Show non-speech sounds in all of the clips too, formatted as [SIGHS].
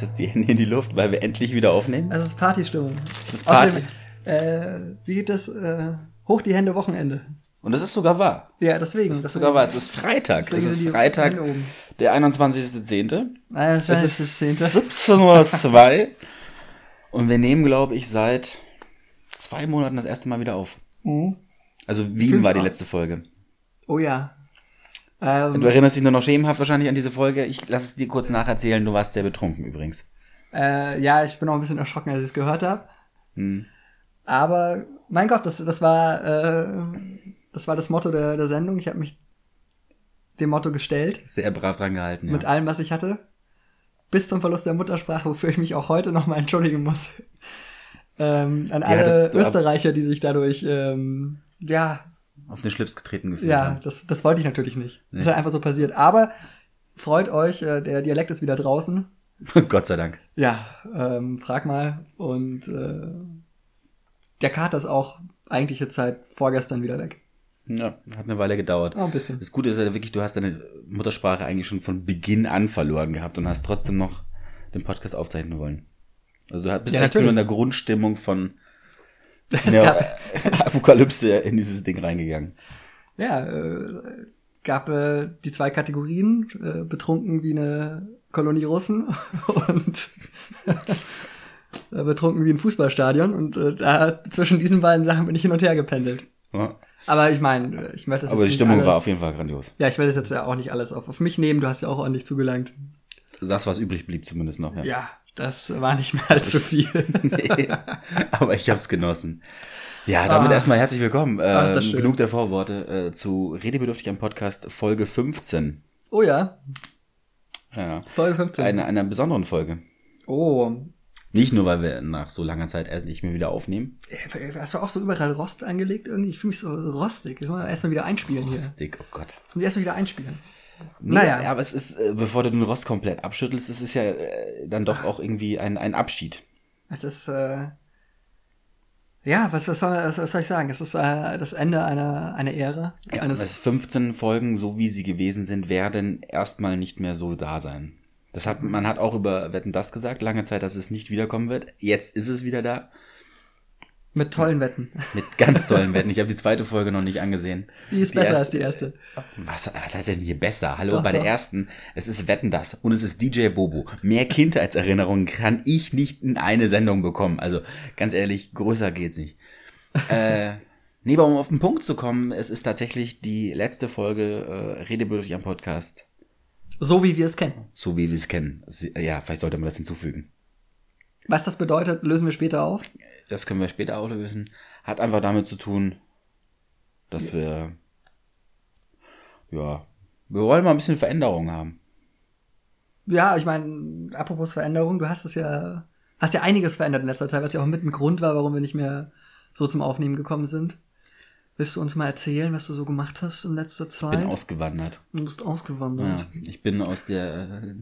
streckst jetzt die Hände in die Luft, weil wir endlich wieder aufnehmen. Es ist Partystimmung. Es ist Party. Außerdem, äh, wie geht das? Äh, hoch die Hände Wochenende. Und das ist sogar wahr. Ja, deswegen. Das ist sogar wahr. Es ist Freitag. Deswegen Es ist Freitag, der 21.10. Nein, das Es ist ist das Zehnte. 17.02 Uhr. Und wir nehmen, glaube ich, seit zwei Monaten das erste Mal wieder auf. Mhm. Also Wien Fünf war die letzte Folge. Oh ja. Ähm, Du erinnerst dich nur noch schemenhaft wahrscheinlich an diese Folge. Ich lass es dir kurz nacherzählen. Du warst sehr betrunken übrigens. äh, ja, ich bin auch ein bisschen erschrocken, als ich es gehört habe. Hm. Aber mein Gott, das, das war äh, das war das Motto der, der Sendung. Ich habe mich dem Motto gestellt. Sehr brav dran gehalten, ja. mit allem, was ich hatte. Bis zum Verlust der Muttersprache, wofür ich mich auch heute noch mal entschuldigen muss. [LAUGHS] Ähm, an alle du ab- Österreicher, die sich dadurch, ähm, ja, Auf den Schlips getreten gefühlt ja, haben. das, das wollte ich natürlich nicht. Das ist Nee. halt einfach so passiert. Aber freut euch, äh, der Dialekt ist wieder draußen. [LAUGHS] Gott sei Dank. Ja, ähm, frag mal. Und äh, der Kater ist auch eigentliche Zeit vorgestern wieder weg. Ja, hat eine Weile gedauert. Oh, ein bisschen. Das Gute ist ja wirklich, du hast deine Muttersprache eigentlich schon von Beginn an verloren gehabt und hast trotzdem noch den Podcast aufzeichnen wollen. Also du bist Ja, eigentlich nur in der Grundstimmung von [LAUGHS] Es der gab, Apokalypse in dieses Ding reingegangen. ja, äh, gab äh, die zwei Kategorien, äh, betrunken wie eine Kolonie Russen [LAUGHS] und äh, betrunken wie ein Fußballstadion. Und äh, da zwischen diesen beiden Sachen bin ich hin und her gependelt. Ja. Aber ich meine, ich möchte das Aber die jetzt Stimmung nicht war alles, auf jeden Fall grandios. Ja, ich werde das jetzt ja auch nicht alles auf, auf mich nehmen. Du hast ja auch ordentlich zugelangt. Das, was übrig blieb zumindest noch. Ja. Ja, das war nicht mehr allzu viel. [LAUGHS] Nee, aber ich hab's genossen. Ja, damit Ah. erstmal herzlich willkommen. Das schön. genug der Vorworte äh, zu Redebedürftig am Podcast Folge 15. oh ja, Ja. Folge 15. Eine, einer besonderen Folge. Oh, Nicht nur, weil wir nach so langer Zeit endlich mal wieder aufnehmen. Äh, Hast du auch so überall Rost angelegt irgendwie? Ich fühle mich so rostig. Jetzt muss man erstmal wieder einspielen hier. Stick, oh Gott. Muss ich erstmal wieder einspielen. Nee, Naja. aber es ist, äh, bevor du den Rost komplett abschüttelst, es ist ja äh, dann doch auch irgendwie ein, ein Abschied. Es ist, äh, ja, was, was, soll, was, was soll ich sagen? Es ist äh, das Ende einer, einer Ära. Ja, eines, das 15 Folgen, so wie sie gewesen sind, werden erstmal nicht mehr so da sein. Das hat, man hat auch über Wetten das gesagt, lange Zeit, dass es nicht wiederkommen wird. Jetzt ist es wieder da. Mit tollen Wetten. Mit ganz tollen Wetten. Ich habe die zweite Folge noch nicht angesehen. Die ist besser erste- als die erste. Was, was heißt denn hier besser? Hallo, Doch, bei der doch. ersten, es ist Wetten das und es ist DJ Bobo. Mehr Kindheitserinnerungen kann ich nicht in eine Sendung bekommen. Also ganz ehrlich, größer geht's nicht. [LAUGHS] äh, nee, aber um auf den Punkt zu kommen, es ist tatsächlich die letzte Folge äh, Redebedürftig am Podcast, So wie wir es kennen. so wie wir es kennen. Ja, vielleicht sollte man das hinzufügen. Was das bedeutet, lösen wir später auf. Das können wir später auch lösen. Hat einfach damit zu tun, dass wir, ja, wir wollen mal ein bisschen Veränderung haben. Ja, ich meine, apropos Veränderung, du hast es ja, hast ja einiges verändert in letzter Zeit, was ja auch mit ein Grund war, warum wir nicht mehr so zum Aufnehmen gekommen sind. Willst du uns mal erzählen, was du so gemacht hast in letzter Zeit? Bin ausgewandert. du bist ausgewandert. Ja, ich bin aus der,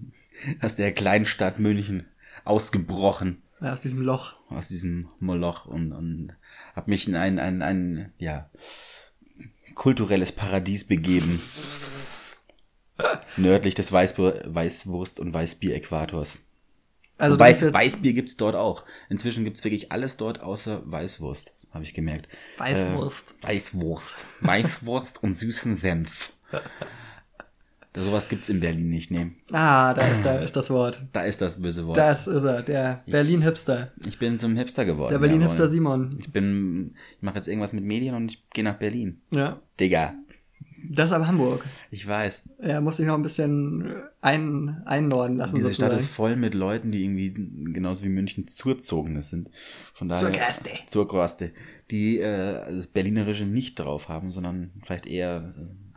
aus der Kleinstadt München ausgebrochen, Ja, aus diesem Loch. aus diesem Moloch und, und habe mich in ein, ein, ein, ja, kulturelles Paradies begeben. [LAUGHS] Nördlich des Weißbur Weißwurst- und Weißbier-Äquators. Also Wobei, Weißbier gibt's dort auch. Inzwischen gibt's wirklich alles dort außer Weißwurst, habe ich gemerkt. Weißwurst. Äh, Weißwurst. Weißwurst und süßen Senf. [LAUGHS] Sowas gibt's in Berlin nicht, nee. Ah, da ist, da ist das Wort. Da ist das böse Wort. Das ist er, der Berlin-Hipster. Ich bin zum Hipster geworden. Der Berlin-Hipster jawohl. Simon. Ich bin, ich mache jetzt irgendwas mit Medien und ich gehe nach Berlin. Ja. Digga, Das ist aber Hamburg. ich weiß. Er muss sich noch ein bisschen ein, einnorden lassen. Diese Stadt sozusagen. ist voll mit Leuten, die irgendwie genauso wie München Zurzogenes sind. Von daher. Zur Kraste. Zur Kraste. Die äh, das Berlinerische nicht drauf haben, sondern vielleicht eher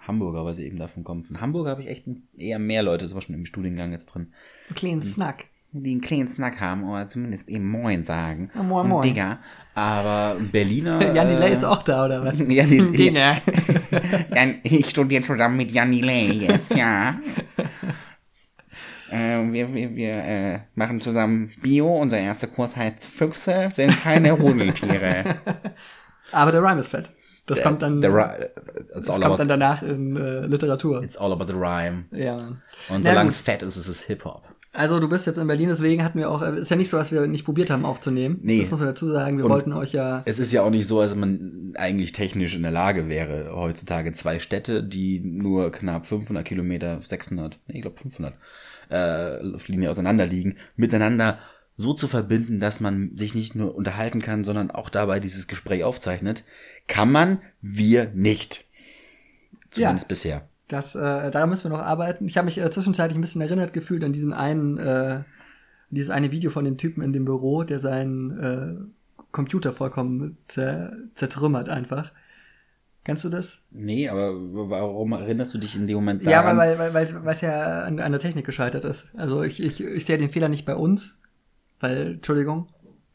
Hamburger, weil sie eben davon kommen. Von Hamburg habe ich echt eher mehr Leute, zum Beispiel im Studiengang jetzt drin. Ein kleinen Snack. die einen kleinen Snack haben oder zumindest eben Moin sagen. Ja, moin, moin. Digga. Aber Berliner. [LAUGHS] Jan Delay äh, ist auch da, oder was? [LAUGHS] Jan Delay. [LAUGHS] Jan, ich studiere zusammen mit Jan Delay jetzt, ja. äh, wir wir, wir äh, machen zusammen Bio. Unser erster Kurs heißt Füchse sind keine Rudeltiere. Aber der Rhyme ist fett. Das kommt dann, The ri- it's, das kommt about, dann danach in äh, Literatur. it's all about the rhyme. Ja. Und solange es fett ist, ist es Hip-Hop. Also du bist jetzt in Berlin, deswegen hatten wir auch, äh, ist ja nicht so, dass wir nicht probiert haben aufzunehmen. Nee. Das muss man dazu sagen. Wir Und- wollten euch ja. Es ist ja auch nicht so, als man eigentlich technisch in der Lage wäre, heutzutage zwei Städte, die nur knapp 500 Kilometer, 600, nee, ich glaube 500 äh, Luftlinie auseinander liegen, miteinander so zu verbinden, dass man sich nicht nur unterhalten kann, sondern auch dabei dieses Gespräch aufzeichnet, kann man, wir nicht. Zumindest bisher. Das, äh, da müssen wir noch arbeiten. Ich habe mich äh, zwischenzeitlich ein bisschen erinnert gefühlt an diesen einen, äh, dieses eine Video von dem Typen in dem Büro, der seinen äh, Computer vollkommen zer zertrümmert einfach. Kennst du das? Nee, aber warum erinnerst du dich in dem Moment Ja, daran? weil, weil, weil, weil es ja an, an der Technik gescheitert ist. Also ich, ich, ich sehe den Fehler nicht bei uns, weil, Entschuldigung,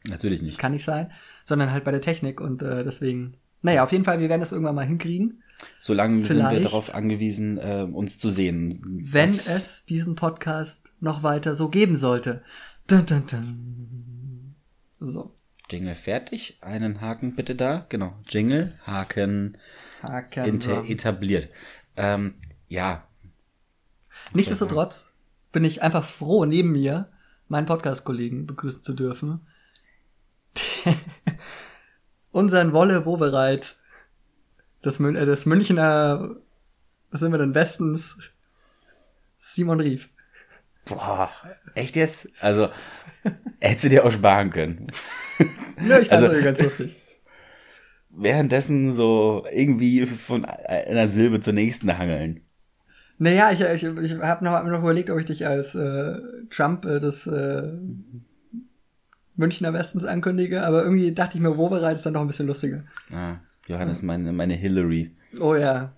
Natürlich das nicht. kann nicht sein, sondern halt bei der Technik und äh, deswegen. Naja, auf jeden Fall, wir werden das irgendwann mal hinkriegen, Solange sind wir Vielleicht- darauf angewiesen, äh, uns zu sehen. wenn es diesen Podcast noch weiter so geben sollte. Dun, dun, dun. So, Jingle fertig. Einen Haken bitte da. Genau. Jingle, Haken Haken. etabliert. Ähm, ja, Nichtsdestotrotz bin ich einfach froh, neben mir meinen Podcast-Kollegen begrüßen zu dürfen. [LAUGHS] Unseren Wolle Wobereit des, Mün äh, des Münchner, was sind wir denn, Westens, Simon Rief. boah, echt jetzt? Also, hättest du dir auch sparen können. Ja, ich fand's Also- ganz lustig. Währenddessen so irgendwie von einer Silbe zur nächsten hangeln. Naja, ich, ich, ich habe noch, hab noch überlegt, ob ich dich als äh, Trump äh, des äh, Münchner Westens ankündige, aber irgendwie dachte ich mir, Wobereit ist dann doch ein bisschen lustiger. Ah, Johannes, meine, meine Hillary. Oh ja.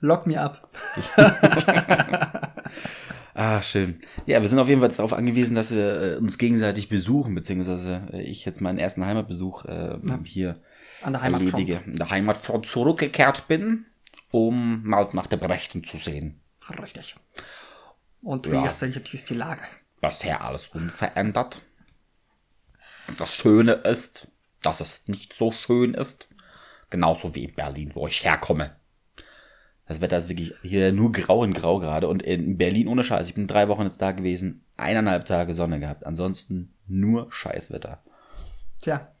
Lock mir ab. [LAUGHS] Ah, schön. Ja, wir sind auf jeden Fall darauf angewiesen, dass wir äh, uns gegenseitig besuchen, beziehungsweise äh, ich jetzt meinen ersten Heimatbesuch äh, hier An der Heimatfront. erledige. In der Heimatfront zurückgekehrt bin, um mal nach der Berechten zu sehen. Richtig. Und wie, Ja. ist, denn- ist die Lage? Bisher alles unverändert. Das Schöne ist, dass es nicht so schön ist. Genauso wie in Berlin, wo ich herkomme. Das Wetter ist wirklich hier nur grau in grau gerade. Und in Berlin ohne Scheiß. Ich bin drei Wochen jetzt da gewesen. Eineinhalb Tage Sonne gehabt. Ansonsten nur Scheißwetter. Tja.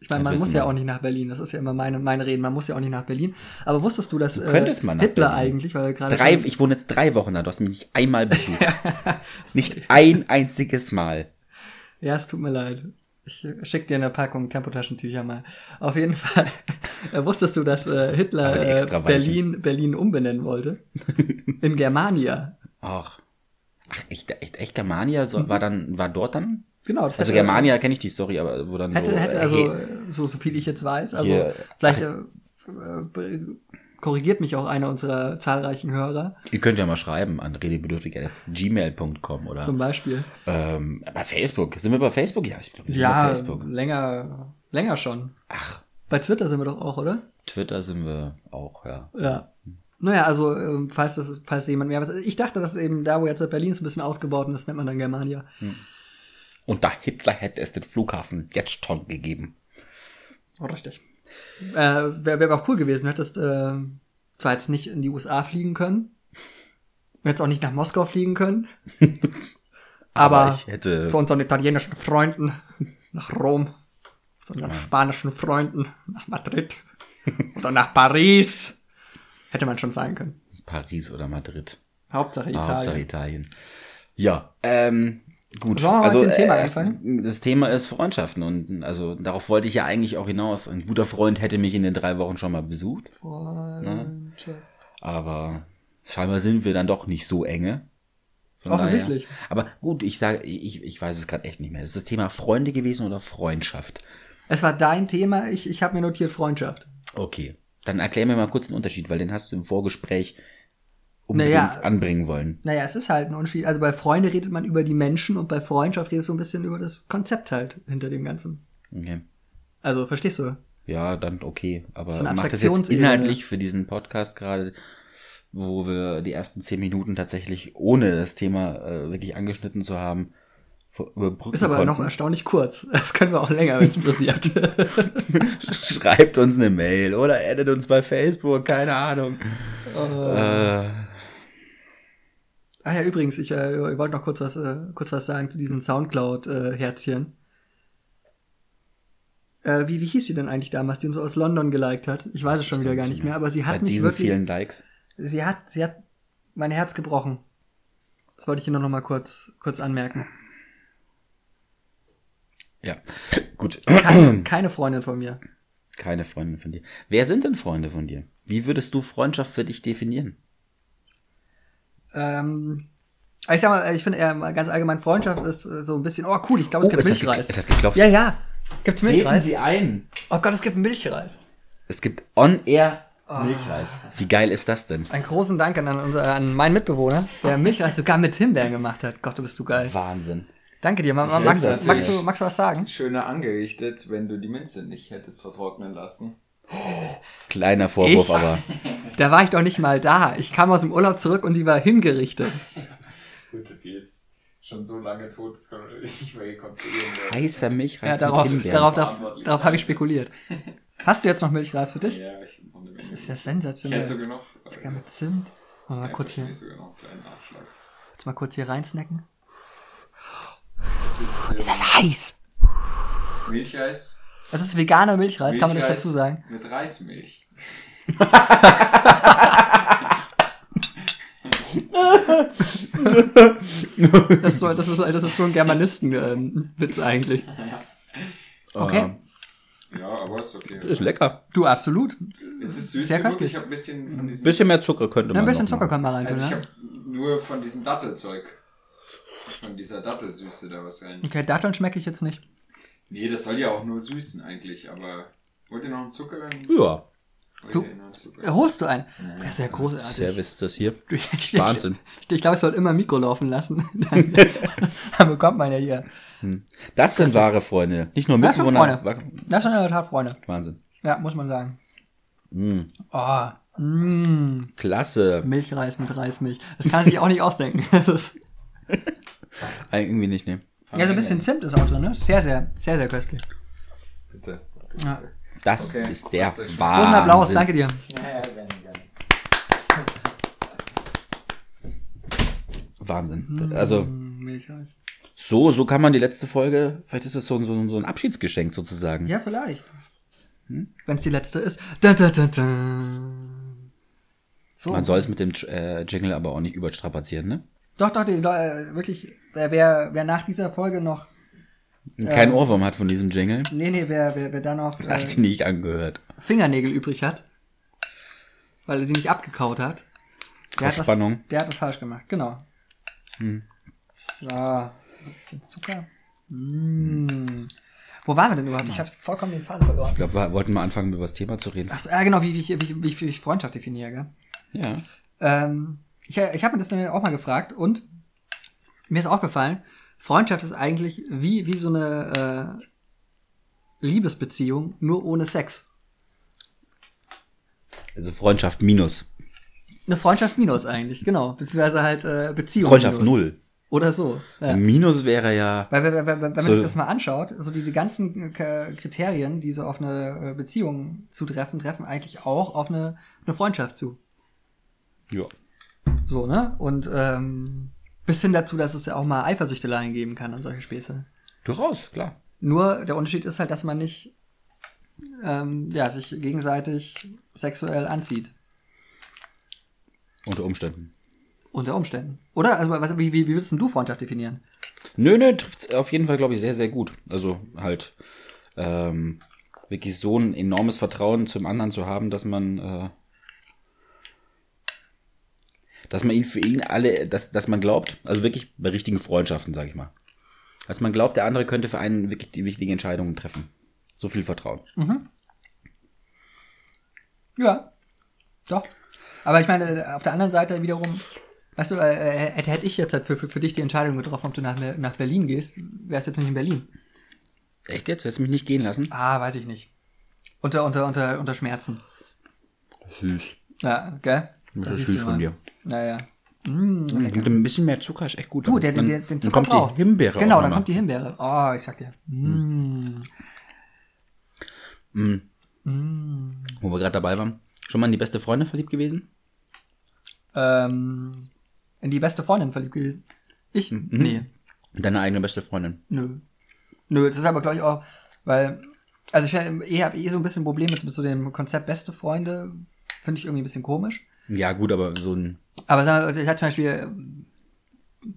Ich meine, man muss ja auch nicht nach Berlin. Das ist ja immer meine, meine Reden. Man muss ja auch nicht nach Berlin. Aber wusstest du, dass äh, könntest mal nach Hitler Berlin. eigentlich, weil gerade Drei, ich wohne jetzt drei Wochen da. Du hast mich nicht einmal besucht. [LAUGHS] nicht ein einziges Mal. Ja, es tut mir leid. Ich äh, schick dir eine Packung Tempotaschentücher mal. Auf jeden Fall. [LAUGHS] Äh, wusstest du, dass äh, Hitler äh. Berlin, Berlin umbenennen wollte? [LAUGHS] In Germania. Ach. Ach, echt, echt, echt Germania so, war dann, war dort dann? Genau. Das Also Germania kenne ich die Story, aber wo dann Hätte, so, hätte, äh, also, hey, so, so viel ich jetzt weiß. Also, Hier- vielleicht äh, äh, korrigiert mich auch einer unserer zahlreichen Hörer, ihr könnt ja mal schreiben an redebedürftig.gmail.com oder zum Beispiel. ähm, bei Facebook. Sind wir bei Facebook? Ja, ich glaube, wir sind bei Facebook. länger, länger schon. Ach, Bei Twitter sind wir doch auch, oder? Twitter sind wir auch, ja. Ja. Naja, also, ähm, falls das, falls jemand mehr was. Ich dachte, dass eben da, wo jetzt Berlin so ein bisschen ausgebaut ist, nennt man dann Germania. Und da Hitler hätte es den Flughafen jetzt schon gegeben. Oh, richtig. Äh, Wäre wär auch cool gewesen, hättest äh, zwar jetzt nicht in die USA fliegen können, jetzt auch nicht nach Moskau fliegen können, [LAUGHS] aber, ich hätte zu unseren italienischen Freunden nach Rom, zu unseren spanischen Freunden nach Madrid oder nach Paris hätte man schon fahren können. Paris oder Madrid. Hauptsache Italien. Hauptsache Italien. Ja, ähm, gut. Sollen wir also, dem Thema äh? Das Thema ist Freundschaften und also darauf wollte ich ja eigentlich auch hinaus. Ein guter Freund hätte mich in den drei Wochen schon mal besucht, Freundschaft. aber scheinbar sind wir dann doch nicht so enge. Von Offensichtlich. daher- Aber gut, ich sage, ich, ich weiß es gerade echt nicht mehr. Ist das Thema Freunde gewesen oder Freundschaft? Es war dein Thema, ich, ich habe mir notiert Freundschaft. Okay. Dann erklär mir mal kurz den Unterschied, weil den hast du im Vorgespräch unbedingt Naja. anbringen wollen. Naja, es ist halt ein Unterschied. Also bei Freunde redet man über die Menschen und bei Freundschaft redest du ein bisschen über das Konzept halt hinter dem Ganzen. Okay. Also, verstehst du? Ja, dann okay. Aber So macht das jetzt inhaltlich für diesen Podcast gerade, wo wir die ersten zehn Minuten tatsächlich ohne das Thema äh, wirklich angeschnitten zu haben, überbrücken Ist aber konnten. noch erstaunlich kurz. Das können wir auch länger, wenn es [LAUGHS] passiert. [LAUGHS] Schreibt uns eine Mail oder addet uns bei Facebook, keine Ahnung. Oh. Äh, Ah ja, übrigens, ich, äh, wollte noch kurz was, äh, kurz was sagen zu diesen Soundcloud-Herzchen. Äh, wie, wie hieß sie denn eigentlich damals, die uns aus London geliked hat? Ich weiß es schon wieder gar nicht mehr, aber sie Bei hat mich diesen wirklich, vielen Likes. sie hat, sie hat mein Herz gebrochen. Das wollte ich hier noch mal kurz, kurz anmerken. Ja, gut. Keine, keine Freundin von mir. Keine Freundin von dir. Wer sind denn Freunde von dir? Wie würdest du Freundschaft für dich definieren? Ähm, ich sag mal, ich finde eher mal ganz allgemein Freundschaft ist äh, so ein bisschen, oh cool, ich glaube, es Oh, gibt es hat Milchreis. ge- es hat geklopft. Ja, ja. Gibt's Milchreis? ein. Oh Gott, es gibt Milchreis. Es gibt on-air Milchreis. Wie geil ist das denn? Einen großen Dank an, unser, an meinen Mitbewohner, der Milchreis sogar mit Himbeeren gemacht hat. Gott, du bist du geil. Wahnsinn. Danke dir. Ma- ma- Magst, magst, du, magst du was sagen? Schöner angerichtet, wenn du die Minze nicht hättest vertrocknen lassen. Kleiner Vorwurf, Ich? aber [LAUGHS] Da war ich doch nicht mal da. Ich kam aus dem Urlaub zurück und die war hingerichtet. Gut, die ist schon so lange tot, das kann man natürlich nicht mehr rekonstruieren. heißer Ja, Milchreis darauf, Himbeeren. darauf, darauf, darauf sein. habe ich spekuliert. Hast du jetzt noch Milchreis für dich? Ja, ich. Das ist ja Ich sensationell. hätte sogar noch. Sogar mit Zimt. Wollen wir mal kurz hier, Nachschlag. jetzt mal kurz hier reinsnacken. Das ist, das heiß? ähm, Milchreis. Das ist veganer Milchreis, kann man das Milchreis dazu sagen? Mit Reismilch. Das ist so, das ist, das ist so ein Germanisten-Witz eigentlich. Okay. Ja, aber ist okay. Ähm, Ist lecker. Du, absolut. Ist es süß Sehr genug? köstlich. Ich habe ein bisschen von diesem. Bisschen mehr Zucker könnte man Ja, ein bisschen noch Zucker kann man rein tun, also ich ne? habe nur von diesem Dattelzeug. Von dieser Dattelsüße da was rein. Okay, Datteln schmecke ich jetzt nicht. Nee, das soll ja auch nur süßen eigentlich, aber. Wollt ihr noch einen Zucker? Ja, Du- Holst du einen? Das ist ja großartig. Service das hier. Wahnsinn. Ich, ich glaube, ich sollte immer Mikro laufen lassen. Dann, [LAUGHS] dann bekommt man ja hier. Das sind wahre Freunde. Nicht nur Das sind. Freunde. Das sind in der Tat Freunde. Wahnsinn. Ja, muss man sagen. Mm, Oh, mm, klasse. Milchreis mit Reismilch. Das kann sich auch nicht ausdenken. [LAUGHS] Irgendwie nicht, ne? Ja, so ein bisschen Zimt ist auch drin, ne? Sehr, sehr, sehr, sehr köstlich. Bitte. Ja. Das Okay, ist der schmecken. Großen Applaus, Wahnsinn. danke dir. Ja, ja, gerne, gerne. Wahnsinn. Also, Mm, Milchreis. so, so kann man die letzte Folge, vielleicht ist es so, so, so ein Abschiedsgeschenk sozusagen. Ja, vielleicht. Wenn es die letzte ist. Da, da, da, da. So. Man soll es mit dem äh, Jingle aber auch nicht überstrapazieren, ne? Doch, doch, die, äh, wirklich, wer, wer, nach dieser Folge noch. Kein Ohrwurm hat von diesem Jingle. Nee, nee, wer, wer, wer da noch [LAUGHS] äh, Hat sie nicht angehört. Fingernägel übrig hat, weil er sie nicht abgekaut hat. Der hat, was, der hat was falsch gemacht, genau. So, was ist denn Zucker? Mm. Wo waren wir denn überhaupt? Ich habe vollkommen den Faden verloren. Ich glaube, wir wollten mal anfangen, über das Thema zu reden. Achso, ja, genau, wie, wie, ich- wie, wie, wie ich Freundschaft definiere, gell? Ja. Ähm, ich ich habe mir das nämlich auch mal gefragt und mir ist aufgefallen, Freundschaft ist eigentlich wie, wie so eine äh, Liebesbeziehung, nur ohne Sex. Also Freundschaft minus. Eine Freundschaft minus eigentlich, genau. Beziehungsweise halt äh, Beziehung. Freundschaft minus. null. Oder so. Ja. Minus wäre ja. Weil, wenn, wenn, wenn man So- sich das mal anschaut, so diese ganzen äh, Kriterien, die so auf eine äh, Beziehung zutreffen, treffen eigentlich auch auf eine, eine Freundschaft zu. Ja. So, ne? Und ähm, bis hin dazu, dass es ja auch mal Eifersüchteleien geben kann und solche Späße. Durchaus, klar. Nur der Unterschied ist halt, dass man nicht ähm, ja, sich gegenseitig sexuell anzieht. Unter Umständen. Unter Umständen. Oder? Also was, wie, wie, würdest du Freundschaft definieren? Nö, nö, trifft's auf jeden Fall, glaube ich, sehr, sehr gut. Also halt ähm, wirklich so ein enormes Vertrauen zum anderen zu haben, dass man, äh, dass man ihn für ihn alle, dass, dass man glaubt, also wirklich bei richtigen Freundschaften, sage ich mal, dass man glaubt, der andere könnte für einen wirklich die wichtigen Entscheidungen treffen. So viel Vertrauen. Ja. Doch. Aber ich meine, auf der anderen Seite wiederum, weißt du, äh, hätte, hätte ich jetzt halt für, für, für dich die Entscheidung getroffen, ob du nach, nach Berlin gehst, wärst du jetzt nicht in Berlin. Echt jetzt? Du hättest mich nicht gehen lassen? Ah, weiß ich nicht. Unter, unter, unter, unter Schmerzen. Süß. Ja, gell? Das ist siehst süß von dir. Naja. Mm, Mit ein bisschen mehr Zucker ist echt gut. Du, der, der, Dann- der, den dann Zucker kommt braucht's. die Himbeere Genau, auch dann kommt die Himbeere. Oh, ich sag dir. Mm. mal. Wo wir gerade dabei waren. Schon mal in die beste Freundin verliebt gewesen? Ähm, in die beste Freundin verliebt gewesen. Ich? Nee. Deine eigene beste Freundin. Nö. Nö, das ist aber, glaube ich, auch, weil, also ich ich habe eh so ein bisschen Probleme mit, mit so dem Konzept beste Freunde. Finde ich irgendwie ein bisschen komisch. Ja, gut, aber so ein. Aber mal, also ich hatte zum Beispiel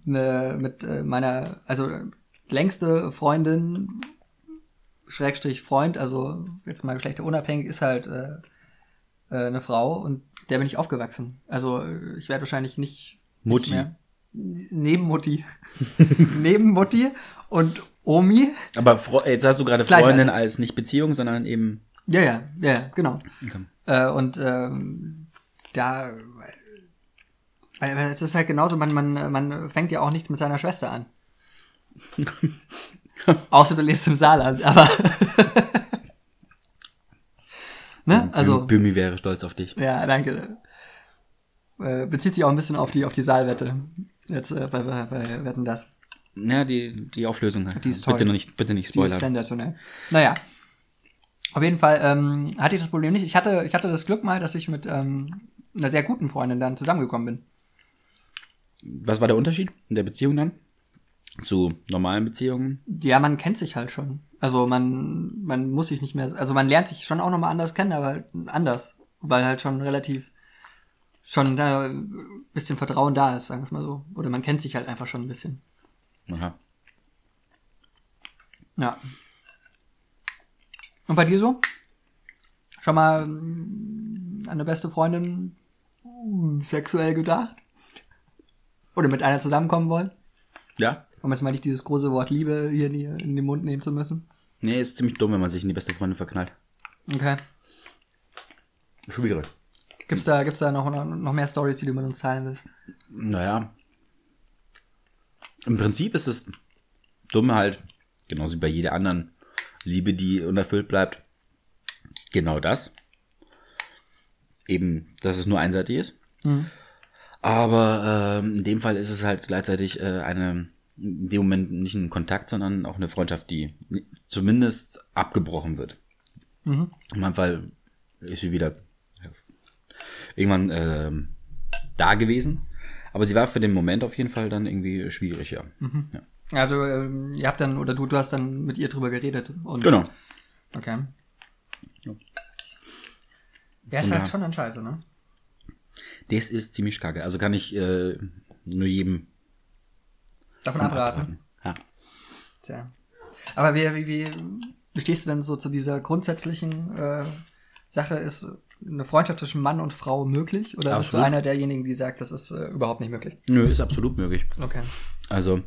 eine, mit äh, meiner, also längste Freundin, Schrägstrich Freund, also jetzt mal geschlechterunabhängig, ist halt äh, äh, eine Frau und der bin ich aufgewachsen. Also ich werde wahrscheinlich nicht Mutti. Nicht mehr, neben Mutti. [LAUGHS] neben Mutti und Omi. Aber jetzt hast du gerade Freundin als nicht Beziehung, sondern eben. Ja, ja, ja, genau. Okay. Äh, und ähm, da, weil es ist halt genauso, man, man, man fängt ja auch nicht mit seiner Schwester an. [LAUGHS] Außer du lebst im Saarland, aber. [LAUGHS] ne? Also, Bömi wäre stolz auf dich. ja, danke. Äh, bezieht sich auch ein bisschen auf die, auf die Saalwette. Jetzt äh, bei, bei, bei Wetten das. Ja, die, die Auflösung. halt. Die ist bitte toll. noch nicht, bitte nicht Die ist spoilern. sensationell. Naja. Auf jeden Fall ähm, hatte ich das Problem nicht. Ich hatte, ich hatte das Glück mal, dass ich mit ähm, einer sehr guten Freundin dann zusammengekommen bin. Was war der Unterschied in der Beziehung dann? Zu normalen Beziehungen? Ja, man kennt sich halt schon. Also man, man muss sich nicht mehr, also man lernt sich schon auch nochmal anders kennen, aber halt anders. Weil halt schon relativ, schon da ein bisschen Vertrauen da ist, sagen wir es mal so. Oder man kennt sich halt einfach schon ein bisschen. Aha. Ja. Und bei dir so? Schon mal an eine beste Freundin mm, sexuell gedacht? Oder mit einer zusammenkommen wollen? Ja? Um jetzt mal nicht dieses große Wort Liebe hier in, den Mund nehmen zu müssen. Nee, ist ziemlich dumm, wenn man sich in die beste Freundin verknallt. Okay. Schwierig. Gibt's da, gibt's da noch, noch mehr Stories, die du mit uns teilen willst? Naja. Im Prinzip ist es dumm halt, genauso wie bei jeder anderen Liebe, die unerfüllt bleibt. Genau das. Eben, dass es nur einseitig ist. Aber ähm, in dem Fall ist es halt gleichzeitig äh, eine, in dem Moment nicht ein Kontakt, sondern auch eine Freundschaft, die zumindest abgebrochen wird. In meinem Fall ist sie wieder irgendwann ähm, da gewesen. Aber sie war für den Moment auf jeden Fall dann irgendwie schwierig, ja. ja. Also, ähm, ihr habt dann, oder du, du hast dann mit ihr drüber geredet. Und, Genau. Okay. Ja. Ja, ist Und halt da- schon dann scheiße, ne? Das ist ziemlich kacke. Also kann ich äh, nur jedem Davon von abraten. Ja. Tja. Aber wie, wie, wie, wie stehst du denn so zu dieser grundsätzlichen äh, Sache? Ist eine Freundschaft zwischen Mann und Frau möglich? Oder bist du Absolut. einer derjenigen, die sagt, das ist äh, überhaupt nicht möglich? Nö, ist absolut möglich. Okay. Also,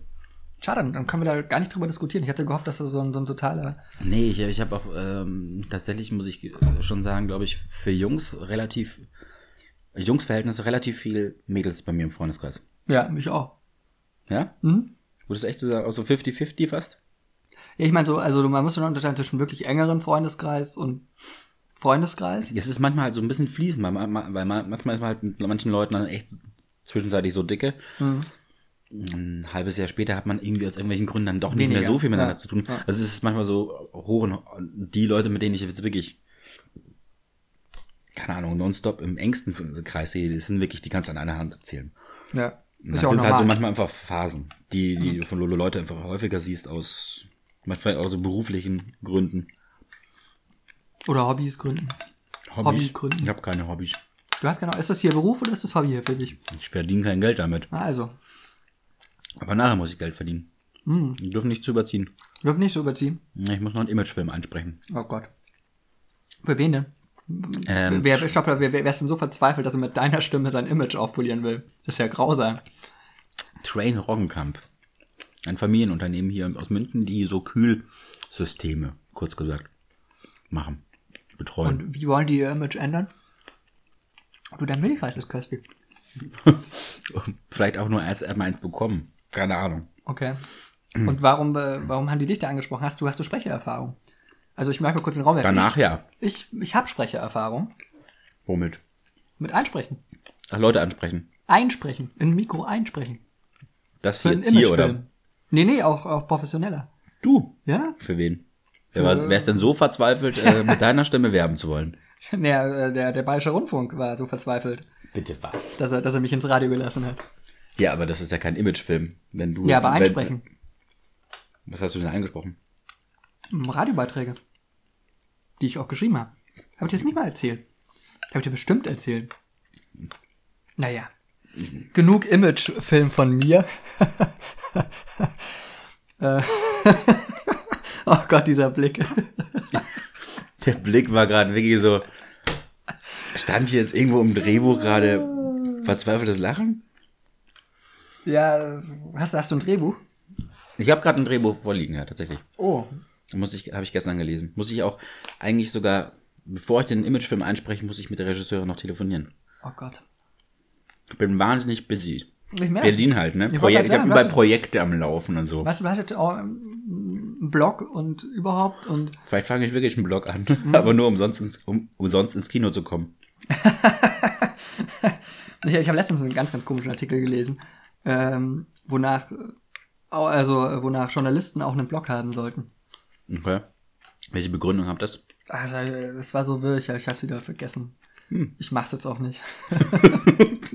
Schade, dann- dann können wir da gar nicht drüber diskutieren. Ich hatte gehofft, dass du so ein, so ein totaler. nee, ich, ich habe auch ähm, tatsächlich, muss ich äh, schon sagen, glaube ich, für Jungs relativ, Jungsverhältnisse relativ viel Mädels bei mir im Freundeskreis. Ja, mich auch. Ja? Mhm. Würdest du echt so sagen, auch so 50-50 fast? Ja, ich meine so, also man muss schon unterscheiden zwischen wirklich engeren Freundeskreis und Freundeskreis. Es ist manchmal halt so ein bisschen fließend, weil, man- weil man, manchmal ist man halt mit manchen Leuten dann echt zwischenzeitlich so dicke. Ein halbes Jahr später hat man irgendwie aus irgendwelchen Gründen dann doch nicht Weniger, mehr so viel miteinander ja. zu tun. Ja. Also es ist manchmal so hoch die Leute, mit denen ich jetzt wirklich, keine Ahnung, nonstop im engsten Kreis sehe, das sind wirklich, die kannst du an einer Hand erzählen. Ja. Dann ja sind halt so manchmal einfach Phasen, die, die du von Lolo Leute einfach häufiger siehst aus manchmal auch so beruflichen Gründen. Oder Hobbys gründen. Hobbygründen. Ich habe keine Hobbys. Du hast genau, ist das hier Beruf oder ist das Hobby hier für dich? Ich verdiene kein Geld damit. Also, Aber nachher muss ich Geld verdienen. Hm. Die dürfen nicht zu überziehen. wird nicht so überziehen. Ich muss noch einen Imagefilm einsprechen. Oh Gott. Für wen denn? Ähm, wer, stopp, wer, wer, wer ist denn so verzweifelt, dass er mit deiner Stimme sein Image aufpolieren will? Das ist ja grausam. Train Roggenkamp. Ein Familienunternehmen hier aus München, die so Kühlsysteme, kurz gesagt, machen. Betreuen. Und wie wollen die ihr Image ändern? Du, dein Milchreis ist köstlich. [LAUGHS] Vielleicht auch nur erst einmal eins bekommen. Keine Ahnung. Okay. Und warum, äh, warum haben die dich da angesprochen? Hast du, hast du Sprechererfahrung? Also ich möchte mal kurz den Raum werfen. Danach ja. Ich, ich, ich habe Sprechererfahrung. Womit? Mit Einsprechen. Ach, Leute ansprechen. Einsprechen. In Mikro einsprechen. Das Für hier jetzt hier, oder? Nee, nee, auch, auch professioneller. Du. Ja? Für wen? Wer, war, wer ist denn so verzweifelt, äh, mit deiner Stimme werben zu wollen? [LAUGHS] Der, äh, der, der Bayerische Rundfunk war so verzweifelt, Bitte was? dass er, dass er mich ins Radio gelassen hat. Ja, aber das ist ja kein Imagefilm. Wenn du Ja, aber einsprechen. Was hast du denn eingesprochen? Radiobeiträge. Die ich auch geschrieben habe. Habe ich dir das nicht mal erzählt? Habe ich dir bestimmt erzählt. Naja. Genug Imagefilm von mir. [LAUGHS] Äh, [LAUGHS] oh Gott, dieser Blick. [LAUGHS] Der Blick war gerade wirklich so. Stand hier jetzt irgendwo im Drehbuch gerade verzweifeltes Lachen? Ja, hast, hast du ein Drehbuch? Ich habe gerade ein Drehbuch vorliegen, ja, tatsächlich. Oh. Muss ich, habe ich gestern gelesen. Muss ich auch eigentlich sogar, bevor ich den Imagefilm einspreche, muss ich mit der Regisseurin noch telefonieren. Oh Gott. Bin wahnsinnig busy. Ich merke. Berlin halt, ne? wollte Projek halt ich habe überall Projekte am Laufen und so. Weißt du, du hast jetzt auch einen Blog und überhaupt und Vielleicht fange ich wirklich einen Blog an, Mhm. aber nur umsonst ins, um umsonst ins Kino zu kommen. [LAUGHS] Ich, ich habe letztens einen ganz, ganz komischen Artikel gelesen, ähm, wonach, äh, also, äh, wonach Journalisten auch einen Blog haben sollten. Okay. Welche Begründung habt das? Also, äh, das war so wirr, ich, ich hab's wieder vergessen. Ich mach's jetzt auch nicht. [LAUGHS]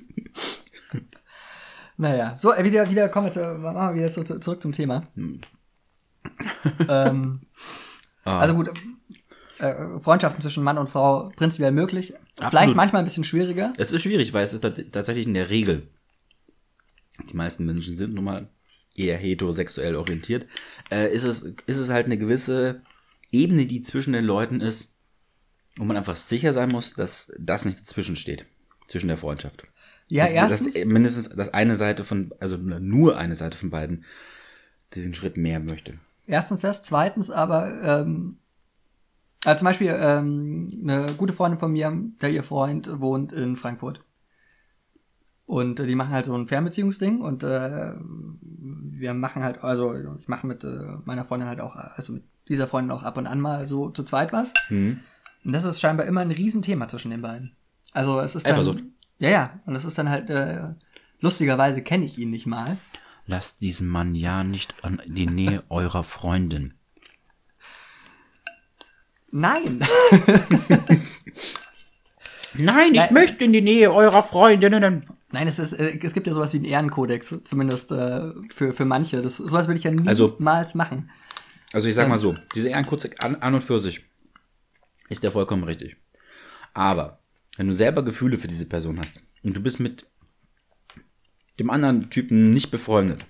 naja, so, äh, wieder, wieder, kommen wir, zu, machen wir wieder zu, zu, zurück zum Thema. ähm, [LAUGHS] Ah. Also gut, äh, Freundschaften zwischen Mann und Frau prinzipiell möglich. Vielleicht Absolut. manchmal ein bisschen schwieriger. Es ist schwierig, weil es ist tat- tatsächlich in der Regel. Die meisten Menschen sind nun mal eher heterosexuell orientiert. Äh, ist, es, ist es halt eine gewisse Ebene, die zwischen den Leuten ist, wo man einfach sicher sein muss, dass das nicht dazwischen steht. Zwischen der Freundschaft. Ja, dass, erstens. Dass mindestens dass eine Seite von, also nur eine Seite von beiden diesen Schritt mehr möchte. Erstens das, zweitens aber, ähm, also zum Beispiel ähm, eine gute Freundin von mir, der ihr Freund wohnt in Frankfurt. Und äh, die machen halt so ein Fernbeziehungsding und äh, wir machen halt, also ich mache mit äh, meiner Freundin halt auch, also mit dieser Freundin auch ab und an mal so zu zweit was. Und das ist scheinbar immer ein Riesenthema zwischen den beiden. Also es ist dann, Eifersucht. Ja, ja. Und es ist dann halt, äh, lustigerweise kenne ich ihn nicht mal. Lasst diesen Mann ja nicht an die Nähe [LAUGHS] eurer Freundin. Nein. [LAUGHS] Nein, ich Nein. möchte in die Nähe eurer Freundinnen. Nein, es, ist, äh, es gibt ja sowas wie einen Ehrenkodex, zumindest äh, für, für manche. Das, sowas würde ich ja niemals Also- machen. Also ich sag mal so, diese Ehrenkurze an, an und für sich ist ja vollkommen richtig. Aber wenn du selber Gefühle für diese Person hast und du bist mit dem anderen Typen nicht befreundet,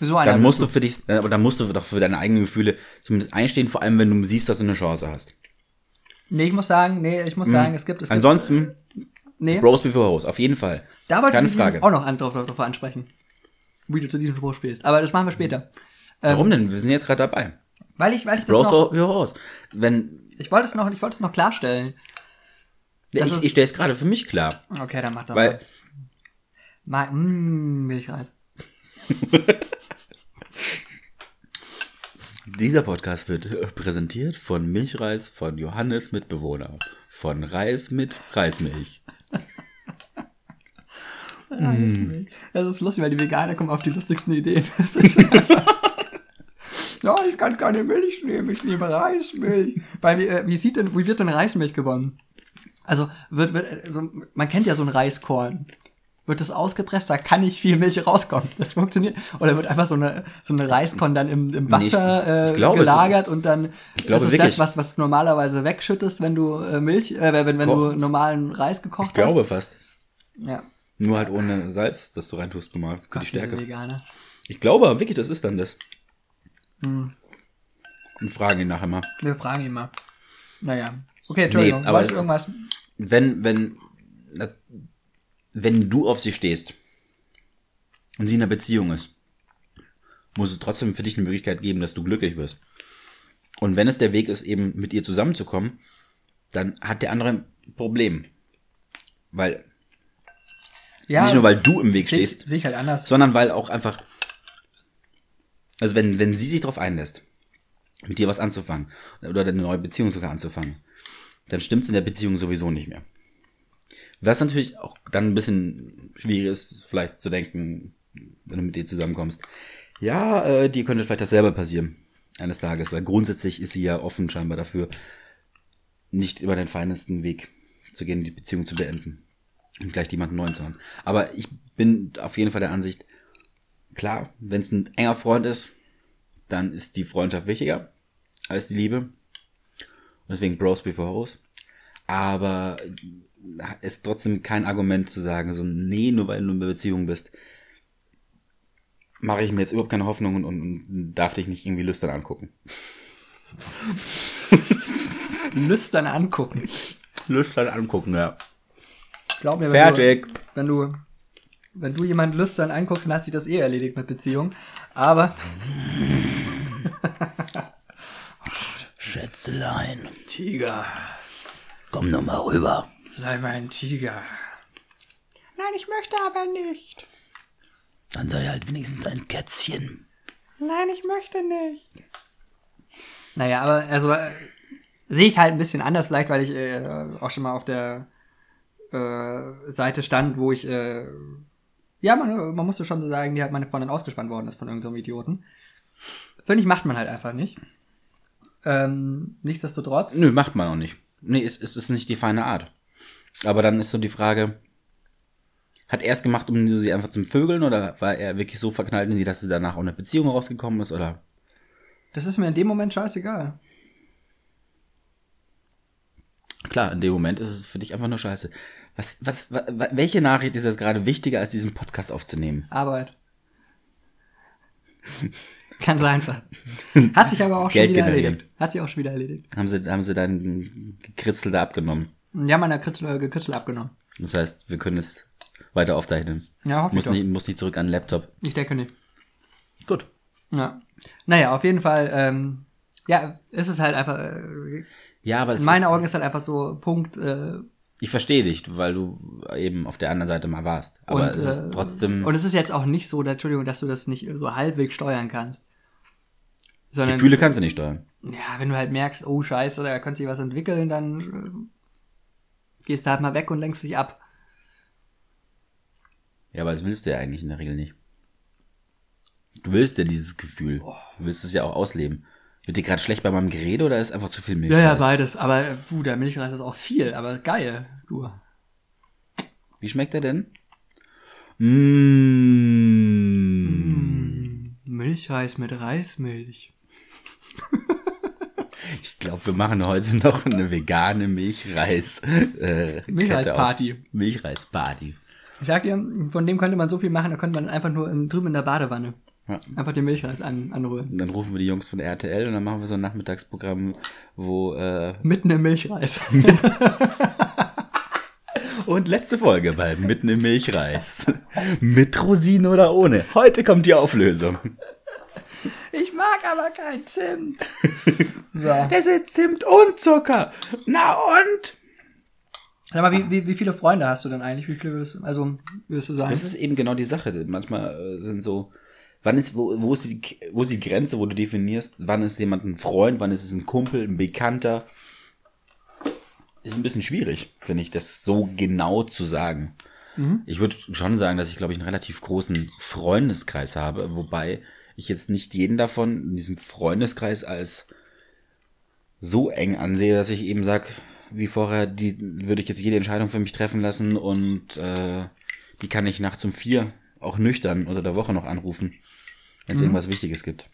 So einer dann musst bist du für dich, äh, aber dann musst du doch für deine eigenen Gefühle zumindest einstehen, vor allem wenn du siehst, dass du eine Chance hast. Nee, ich muss sagen, nee, ich muss sagen, es gibt, es Hm. Ansonsten, gibt, nee, Bros before Hoes, auf jeden Fall. da wollte Keine ich Frage. auch noch an, drauf, drauf ansprechen. Wie du zu diesem Spruch spielst. Aber das machen wir später. Warum denn? Wir sind jetzt gerade dabei. Weil ich, weil ich das Bros noch, before Hoes. Wenn, ich wollte es noch, ich wollte es noch klarstellen. Das ich, ist- ich stelle es gerade für mich klar. Okay, dann mach doch Weil, mal. mal mm, Milchreis. [LAUGHS] Dieser Podcast wird äh, präsentiert von Milchreis von Johannes Mitbewohner. Von Reis mit Reismilch. [LAUGHS] Reismilch. Das ist lustig, weil die Veganer kommen auf die lustigsten Ideen. [LAUGHS] Das ist ja, ich kann keine Milch nehmen, ich nehme Reismilch. Weil, wie, äh, wie sieht denn, wie wird denn Reismilch gewonnen? Also, wird, wird, also, man kennt ja so ein Reiskorn. Wird das ausgepresst, da kann nicht viel Milch rauskommen. Das funktioniert. Oder wird einfach so eine, so eine Reiskorn dann im, im Nee, ich- Wasser ich äh, glaube, ist- gelagert und dann glaube ist es wirklich. das, was, was du normalerweise wegschüttest, wenn du äh, Milch, äh, wenn, wenn du normalen Reis gekocht Ich glaube fast. hast. Ja. Nur halt ohne Salz, das du reintust normal. Für Gott, die Stärke. Veganer. Ich glaube aber wirklich, das ist dann das. Hm. Und fragen ihn nachher mal. Wir fragen ihn mal. Naja. Okay, Entschuldigung. aber wolltest es- du irgendwas? Wenn, wenn, wenn du auf sie stehst und sie in einer Beziehung ist, muss es trotzdem für dich eine Möglichkeit geben, dass du glücklich wirst. Und wenn es der Weg ist, eben mit ihr zusammenzukommen, dann hat der andere ein Problem. Weil, Ja, nicht nur weil du im Weg sehe stehst, seh ich halt anders. sondern weil auch einfach, also wenn, wenn sie sich darauf einlässt, mit dir was anzufangen, oder eine neue Beziehung sogar anzufangen, dann stimmt's in der Beziehung sowieso nicht mehr. Was natürlich auch dann ein bisschen schwierig ist, vielleicht zu denken, wenn du mit dir zusammenkommst, ja, äh, dir könnte vielleicht dasselbe passieren eines Tages, weil grundsätzlich ist sie ja offen scheinbar dafür, nicht über den feinesten Weg zu gehen, die Beziehung zu beenden. Um gleich jemanden neuen zu haben. Aber ich bin auf jeden Fall der Ansicht, klar, wenn es ein enger Freund ist, dann ist die Freundschaft wichtiger als die Liebe. Und deswegen Bros before Hoes. Aber ist trotzdem kein Argument zu sagen, so, nee, nur weil du in einer Beziehung bist, mache ich mir jetzt überhaupt keine Hoffnung und, und, und darf dich nicht irgendwie lüstern angucken. [LAUGHS] Lüstern angucken. Lüstern angucken, ja. Glaub mir, wenn Fertig. Du, wenn du, wenn du jemanden lüstern anguckst, dann hat sich das eh erledigt mit Beziehung. Aber, [LAUGHS] Schätzelein, Tiger, komm doch mal rüber. sei mein Tiger. Nein, ich möchte aber nicht. Dann sei halt wenigstens ein Kätzchen. Nein, ich möchte nicht. Naja, aber also äh, sehe ich halt ein bisschen anders, vielleicht, weil ich äh, auch schon mal auf der äh, Seite stand, wo ich äh, ja, man, man musste schon so sagen, die hat meine Freundin ausgespannt worden ist von irgendeinem Idioten. Finde ich, macht man halt einfach nicht. Ähm, nichtsdestotrotz. Nö, macht man auch nicht. Nee, es, es ist nicht die feine Art. Aber dann ist so die Frage, hat er es gemacht, um sie einfach zum Vögeln oder war er wirklich so verknallt in sie, dass sie danach auch eine Beziehung rausgekommen ist oder? Das ist mir in dem Moment scheißegal. Klar, in dem Moment ist es für dich einfach nur scheiße. Was, was, wa, wa- welche Nachricht ist jetzt gerade wichtiger, als diesen Podcast aufzunehmen? Arbeit. [LAUGHS] Ganz einfach. Hat sich aber auch schon wieder generieren. erledigt. Hat sich auch schon wieder erledigt. Haben sie, haben sie dein Gekritzel da abgenommen? Ja, meine Kritzel, Gekritzel abgenommen. Das heißt, wir können es weiter aufzeichnen. Ja, hoffe ich Muss nicht, muss nicht zurück an den Laptop. Ich denke nicht. Gut. Ja. Naja, auf jeden Fall, ähm, ja, es ist halt einfach, äh, Ja, aber es in meinen Augen ist halt einfach so, Punkt, äh, Ich verstehe dich, weil du eben auf der anderen Seite mal warst. Aber und, es ist äh, trotzdem. Und es ist jetzt auch nicht so, Entschuldigung, dass du das nicht so halbwegs steuern kannst. Sondern, Gefühle kannst du nicht steuern. ja, wenn du halt merkst, oh scheiße, da könnte sich was entwickeln, dann äh, gehst du halt mal weg und lenkst dich ab. Ja, aber das willst du ja eigentlich in der Regel nicht. Du willst ja dieses Gefühl. Du willst es ja auch ausleben. Wird dir gerade schlecht bei meinem Gerede oder ist einfach zu viel Milch? Ja, ja, beides. Aber, puh, der Milchreis ist auch viel, aber geil, du. Wie schmeckt er denn? Mmh. Milchreis mit Reismilch. [LAUGHS] Ich glaube, wir machen heute noch eine vegane Milchreis. Äh, Milchreisparty. Milchreisparty. Ich sag dir, von dem könnte man so viel machen, da könnte man einfach nur drüben in der Badewanne Ja. einfach den Milchreis an, anrühren. Und dann rufen wir die Jungs von RTL und dann machen wir so ein Nachmittagsprogramm, wo äh, Mitten im Milchreis. [LAUGHS] Und letzte Folge bei Mitten im Milchreis. Mit Rosinen oder ohne. Heute kommt die Auflösung. ich mag aber kein Zimt. [LAUGHS] so. Das ist Zimt und Zucker. Na und? Sag mal, wie, wie, wie viele Freunde hast du denn eigentlich? Wie viele würdest du, also, würdest du sagen? Das ist eben genau die Sache. Manchmal äh, sind so, wann ist, wo, wo ist die, wo ist die Grenze, wo du definierst, wann ist jemand ein Freund, wann ist es ein Kumpel, ein Bekannter? Ist ein bisschen schwierig, finde ich, das so genau zu sagen. Ich würde schon sagen, dass ich, glaube ich, einen relativ großen Freundeskreis habe, wobei ich jetzt nicht jeden davon in diesem Freundeskreis als so eng ansehe, dass ich eben sage, wie vorher, die würde ich jetzt jede Entscheidung für mich treffen lassen und äh, die kann ich nachts um vier auch nüchtern unter der Woche noch anrufen, wenn es irgendwas Wichtiges gibt.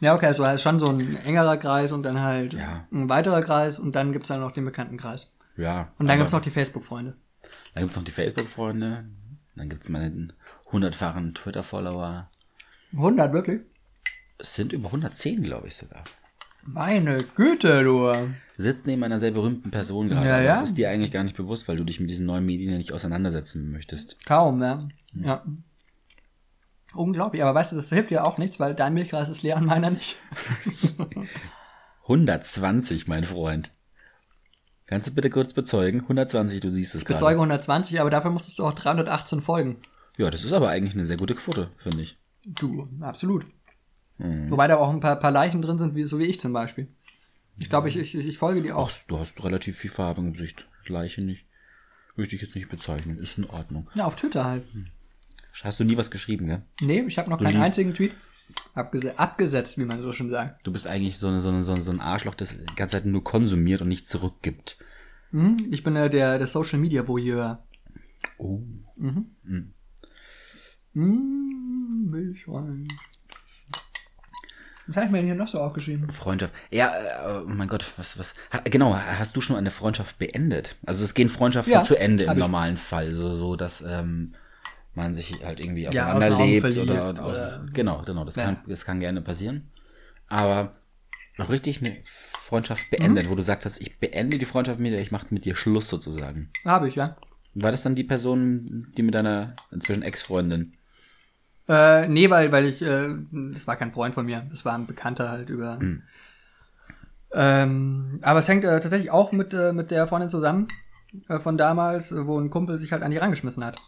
ja, okay, also schon so ein engerer Kreis und dann halt Ja. ein weiterer Kreis und dann gibt's dann noch den Bekanntenkreis. Ja. Und dann aber gibt's noch die Facebook-Freunde. Dann gibt's noch die Facebook-Freunde, dann gibt's meine hundertfachen Twitter-Follower. 100, wirklich? Es sind über 110, glaube ich sogar. Meine Güte, du. Sitzt neben einer sehr berühmten Person gerade, Ja, ja. das ist dir eigentlich gar nicht bewusst, weil du dich mit diesen neuen Medien ja nicht auseinandersetzen möchtest. Kaum, ja. Ja. Unglaublich, aber weißt du, das hilft dir auch nichts, weil dein Milchreis ist leer und meiner nicht. [LAUGHS] 120, mein Freund. Kannst du bitte kurz bezeugen? 120, du siehst es gerade. Bezeuge 120, aber dafür musstest du auch 318 folgen. Ja, das ist aber eigentlich eine sehr gute Quote, finde ich. Du, absolut. Mhm. Wobei da auch ein paar, paar Leichen drin sind, wie, so wie ich zum Beispiel. Ich glaube, ich, ich, ich folge dir auch. Ach, du hast relativ viel Farbe im Gesicht. Leiche nicht. Möchte ich jetzt nicht bezeichnen. Ist in Ordnung. Ja, auf Twitter halt. Hast du nie was geschrieben, gell? Nee, ich habe noch keinen liest- einzigen Tweet abgese abgesetzt, wie man so schon sagt. Du bist eigentlich so, eine, so, eine, so, ein Arschloch, das die ganze Zeit nur konsumiert und nicht zurückgibt. Hm? Ich bin äh, der, der Social Media Voyeur. Oh. Hm, Milchwein. Was habe ich mir denn hier noch so aufgeschrieben? Freundschaft. Ja, äh, oh mein Gott, was, was. Genau, hast du schon eine Freundschaft beendet? Also es gehen Freundschaften Ja, zu Ende im hab ich. normalen Fall, so, so dass ähm, man sich halt irgendwie Ja, auseinanderlebt verliert oder, oder- genau, genau, das Ja. kann, das kann gerne passieren. Aber noch richtig eine Freundschaft beendet, wo du sagst hast, ich beende die Freundschaft mit dir, ich mache mit dir Schluss sozusagen. Habe ich, ja. War das dann die Person, die mit deiner inzwischen Ex-Freundin? Äh, nee, weil, weil ich, äh, das war kein Freund von mir, das war ein Bekannter halt über. Ähm, aber es hängt äh, tatsächlich auch mit, äh, mit der Freundin zusammen äh, von damals, wo ein Kumpel sich halt an die rangeschmissen hat.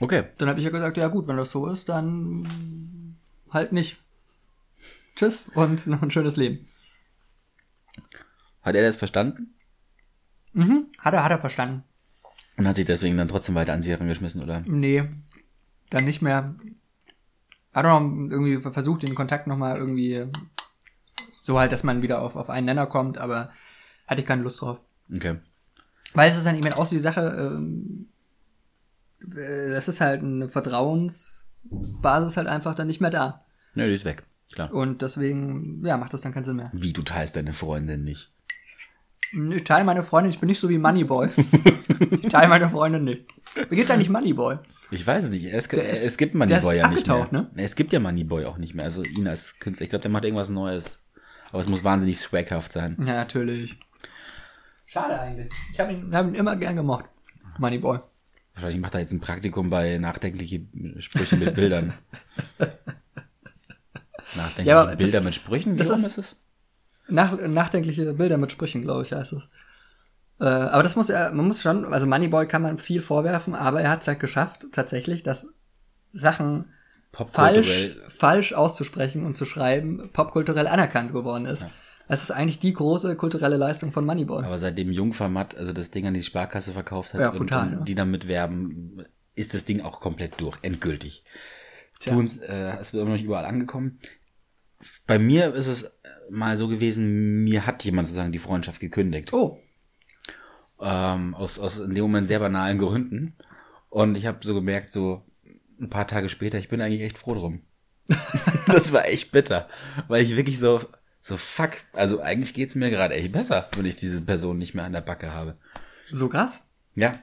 Okay. Dann habe ich ja gesagt, ja gut, wenn das so ist, dann halt nicht. Tschüss und noch ein schönes Leben. Hat er das verstanden? Mhm. Hat er, hat er verstanden. Und hat sich deswegen dann trotzdem weiter an sie herangeschmissen, oder? Nee, dann nicht mehr. Hat auch noch irgendwie versucht, den Kontakt nochmal irgendwie so halt, dass man wieder auf, auf einen Nenner kommt, aber hatte ich keine Lust drauf. Okay. Weil es ist dann eben auch so die Sache, ähm, äh, das ist halt eine Vertrauensbasis halt einfach dann nicht mehr da. Nö, die ist weg. Klar. Und deswegen, ja, macht das dann keinen Sinn mehr. Wie, du teilst deine Freundin nicht? Ich teile meine Freundin, ich bin nicht so wie Moneyboy. [LAUGHS] ich teile meine Freundin nicht. Wie geht's eigentlich Moneyboy? Ich weiß es nicht. Es, ist- es gibt der Moneyboy ja nicht mehr. ne? Es gibt ja Moneyboy auch nicht mehr. Also ihn als Künstler. Ich glaube, der macht irgendwas Neues. Aber es muss wahnsinnig swaghaft sein. Ja, natürlich. Schade eigentlich. Ich habe ihn, hab ihn immer gern gemocht. Moneyboy. Wahrscheinlich macht er jetzt ein Praktikum bei nachdenkliche Sprüche mit Bildern. [LAUGHS] Nachdenkliche Ja, aber das- Bilder mit Sprüchen? Wie das ist- ist es? Nach, nachdenkliche Bilder mit Sprüchen, glaube ich, heißt es. Äh, aber das muss er, man muss schon, also Moneyboy kann man viel vorwerfen, aber er hat es halt geschafft, tatsächlich, dass Sachen falsch, falsch auszusprechen und zu schreiben, popkulturell anerkannt geworden ist. Das ist eigentlich die große kulturelle Leistung von Moneyboy. Aber seitdem Jungformat, also das Ding an die Sparkasse verkauft hat Ja, und, brutal, und ja. die damit werben, ist das Ding auch komplett durch, endgültig. Tja. Tun's, äh, es wird immer noch nicht überall angekommen. Bei mir ist es mal so gewesen, mir hat jemand sozusagen die Freundschaft gekündigt. Oh, Ähm, aus, aus in dem Moment sehr banalen Gründen. Und ich habe so gemerkt, so ein paar Tage später, ich bin eigentlich echt froh drum. [LAUGHS] das war echt bitter. Weil ich wirklich so, so fuck, also eigentlich geht's mir gerade echt besser, wenn ich diese Person nicht mehr an der Backe habe. so krass. Ja,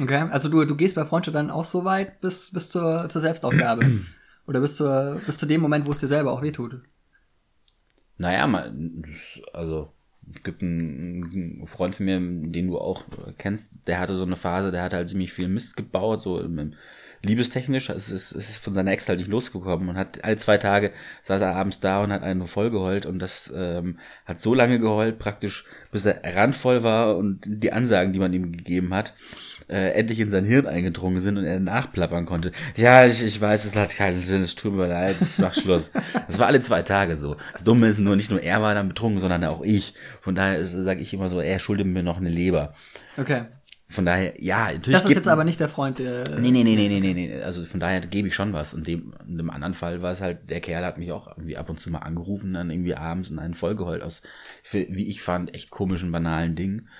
Okay, also du, du gehst bei Freundschaft dann auch so weit bis, bis zur, zur Selbstaufgabe. [CLEARS THROAT] Oder bis, zur, bis zu dem Moment, wo es dir selber auch wehtut. Naja, mal, also gibt einen, Freund von mir, den du auch kennst, der hatte so eine Phase, der hat halt ziemlich viel Mist gebaut, so liebestechnisch, es ist, es ist von seiner Ex halt nicht losgekommen und hat alle zwei Tage saß er abends da und hat einen voll geheult und das ähm, hat so lange geheult, praktisch bis er randvoll war und die Ansagen, die man ihm gegeben hat, äh, endlich in sein Hirn eingedrungen sind und er nachplappern konnte. Ja, ich, ich weiß, es hat keinen Sinn, es tut mir leid, ich mach Schluss. Das [LAUGHS] war alle zwei Tage so. Das Dumme ist nur, nicht nur er war dann betrunken, sondern auch ich. Von daher sage ich immer so, er schuldet mir noch eine Leber. Okay. Von daher, ja, natürlich. Das ist jetzt aber nicht der Freund, der. Nee, nee, nee, nee, nee, nee, nee. Also von daher gebe ich schon was. Und dem, in dem anderen Fall war es halt, der Kerl hat mich auch irgendwie ab und zu mal angerufen, dann irgendwie abends und einen vollgeheult aus, wie ich fand, echt komischen, banalen Dingen.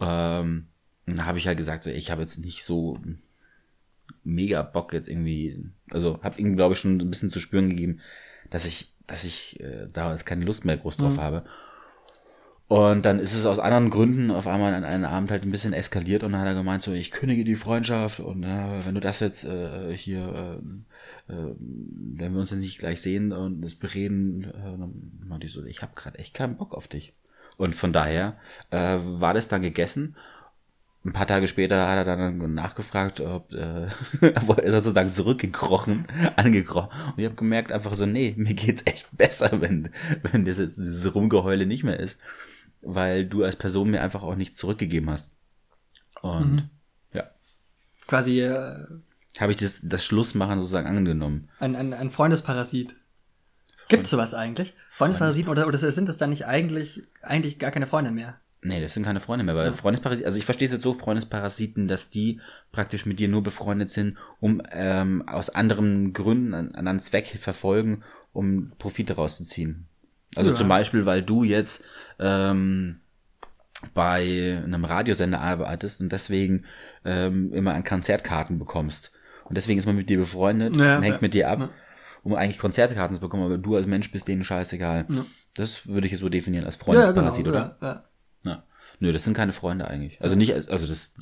Ähm, und da habe ich halt gesagt, so, ich habe jetzt nicht so mega Bock jetzt irgendwie, also habe ihm, glaube ich, schon ein bisschen zu spüren gegeben, dass ich, dass ich äh, da jetzt keine Lust mehr groß drauf habe. Und dann ist es aus anderen Gründen auf einmal an einem Abend halt ein bisschen eskaliert und dann hat er gemeint, so, ich kündige die Freundschaft und äh, wenn du das jetzt äh, hier, äh, äh, wenn wir uns jetzt nicht gleich sehen und das bereden, äh, dann meinte ich so, ich habe gerade echt keinen Bock auf dich. Und von daher äh, war das dann gegessen. Ein paar Tage später hat er dann nachgefragt, ob äh, [LAUGHS] er sozusagen zurückgekrochen, [LAUGHS] angekrochen. Und ich habe gemerkt einfach so, nee, mir geht's echt besser, [LAUGHS] wenn wenn das jetzt dieses Rumgeheule nicht mehr ist, weil du als Person mir einfach auch nichts zurückgegeben hast. Und ja, quasi äh, habe ich das das Schlussmachen sozusagen angenommen. ein, ein, ein Freundesparasит. Gibt's sowas eigentlich? Freundesparasiten oder, oder sind das dann nicht eigentlich, eigentlich gar keine Freunde mehr? Nee, das sind keine Freunde mehr, weil Freundesparasiten, also ich verstehe es jetzt so, Freundesparasiten, dass die praktisch mit dir nur befreundet sind, um ähm, aus anderen Gründen einen anderen Zweck verfolgen, um Profite rauszuziehen. Also Ja. zum Beispiel, weil du jetzt ähm, bei einem Radiosender arbeitest und deswegen ähm, immer an Konzertkarten bekommst. Und deswegen ist man mit dir befreundet Ja, und hängt ja, mit dir ab, ja. um eigentlich Konzertkarten zu bekommen, aber du als Mensch bist denen scheißegal. Ja. Das würde ich so definieren als Ja, ja, genau. Freundesparasit, oder? Ja. Nö, das sind keine Freunde eigentlich. Also nicht, als- also das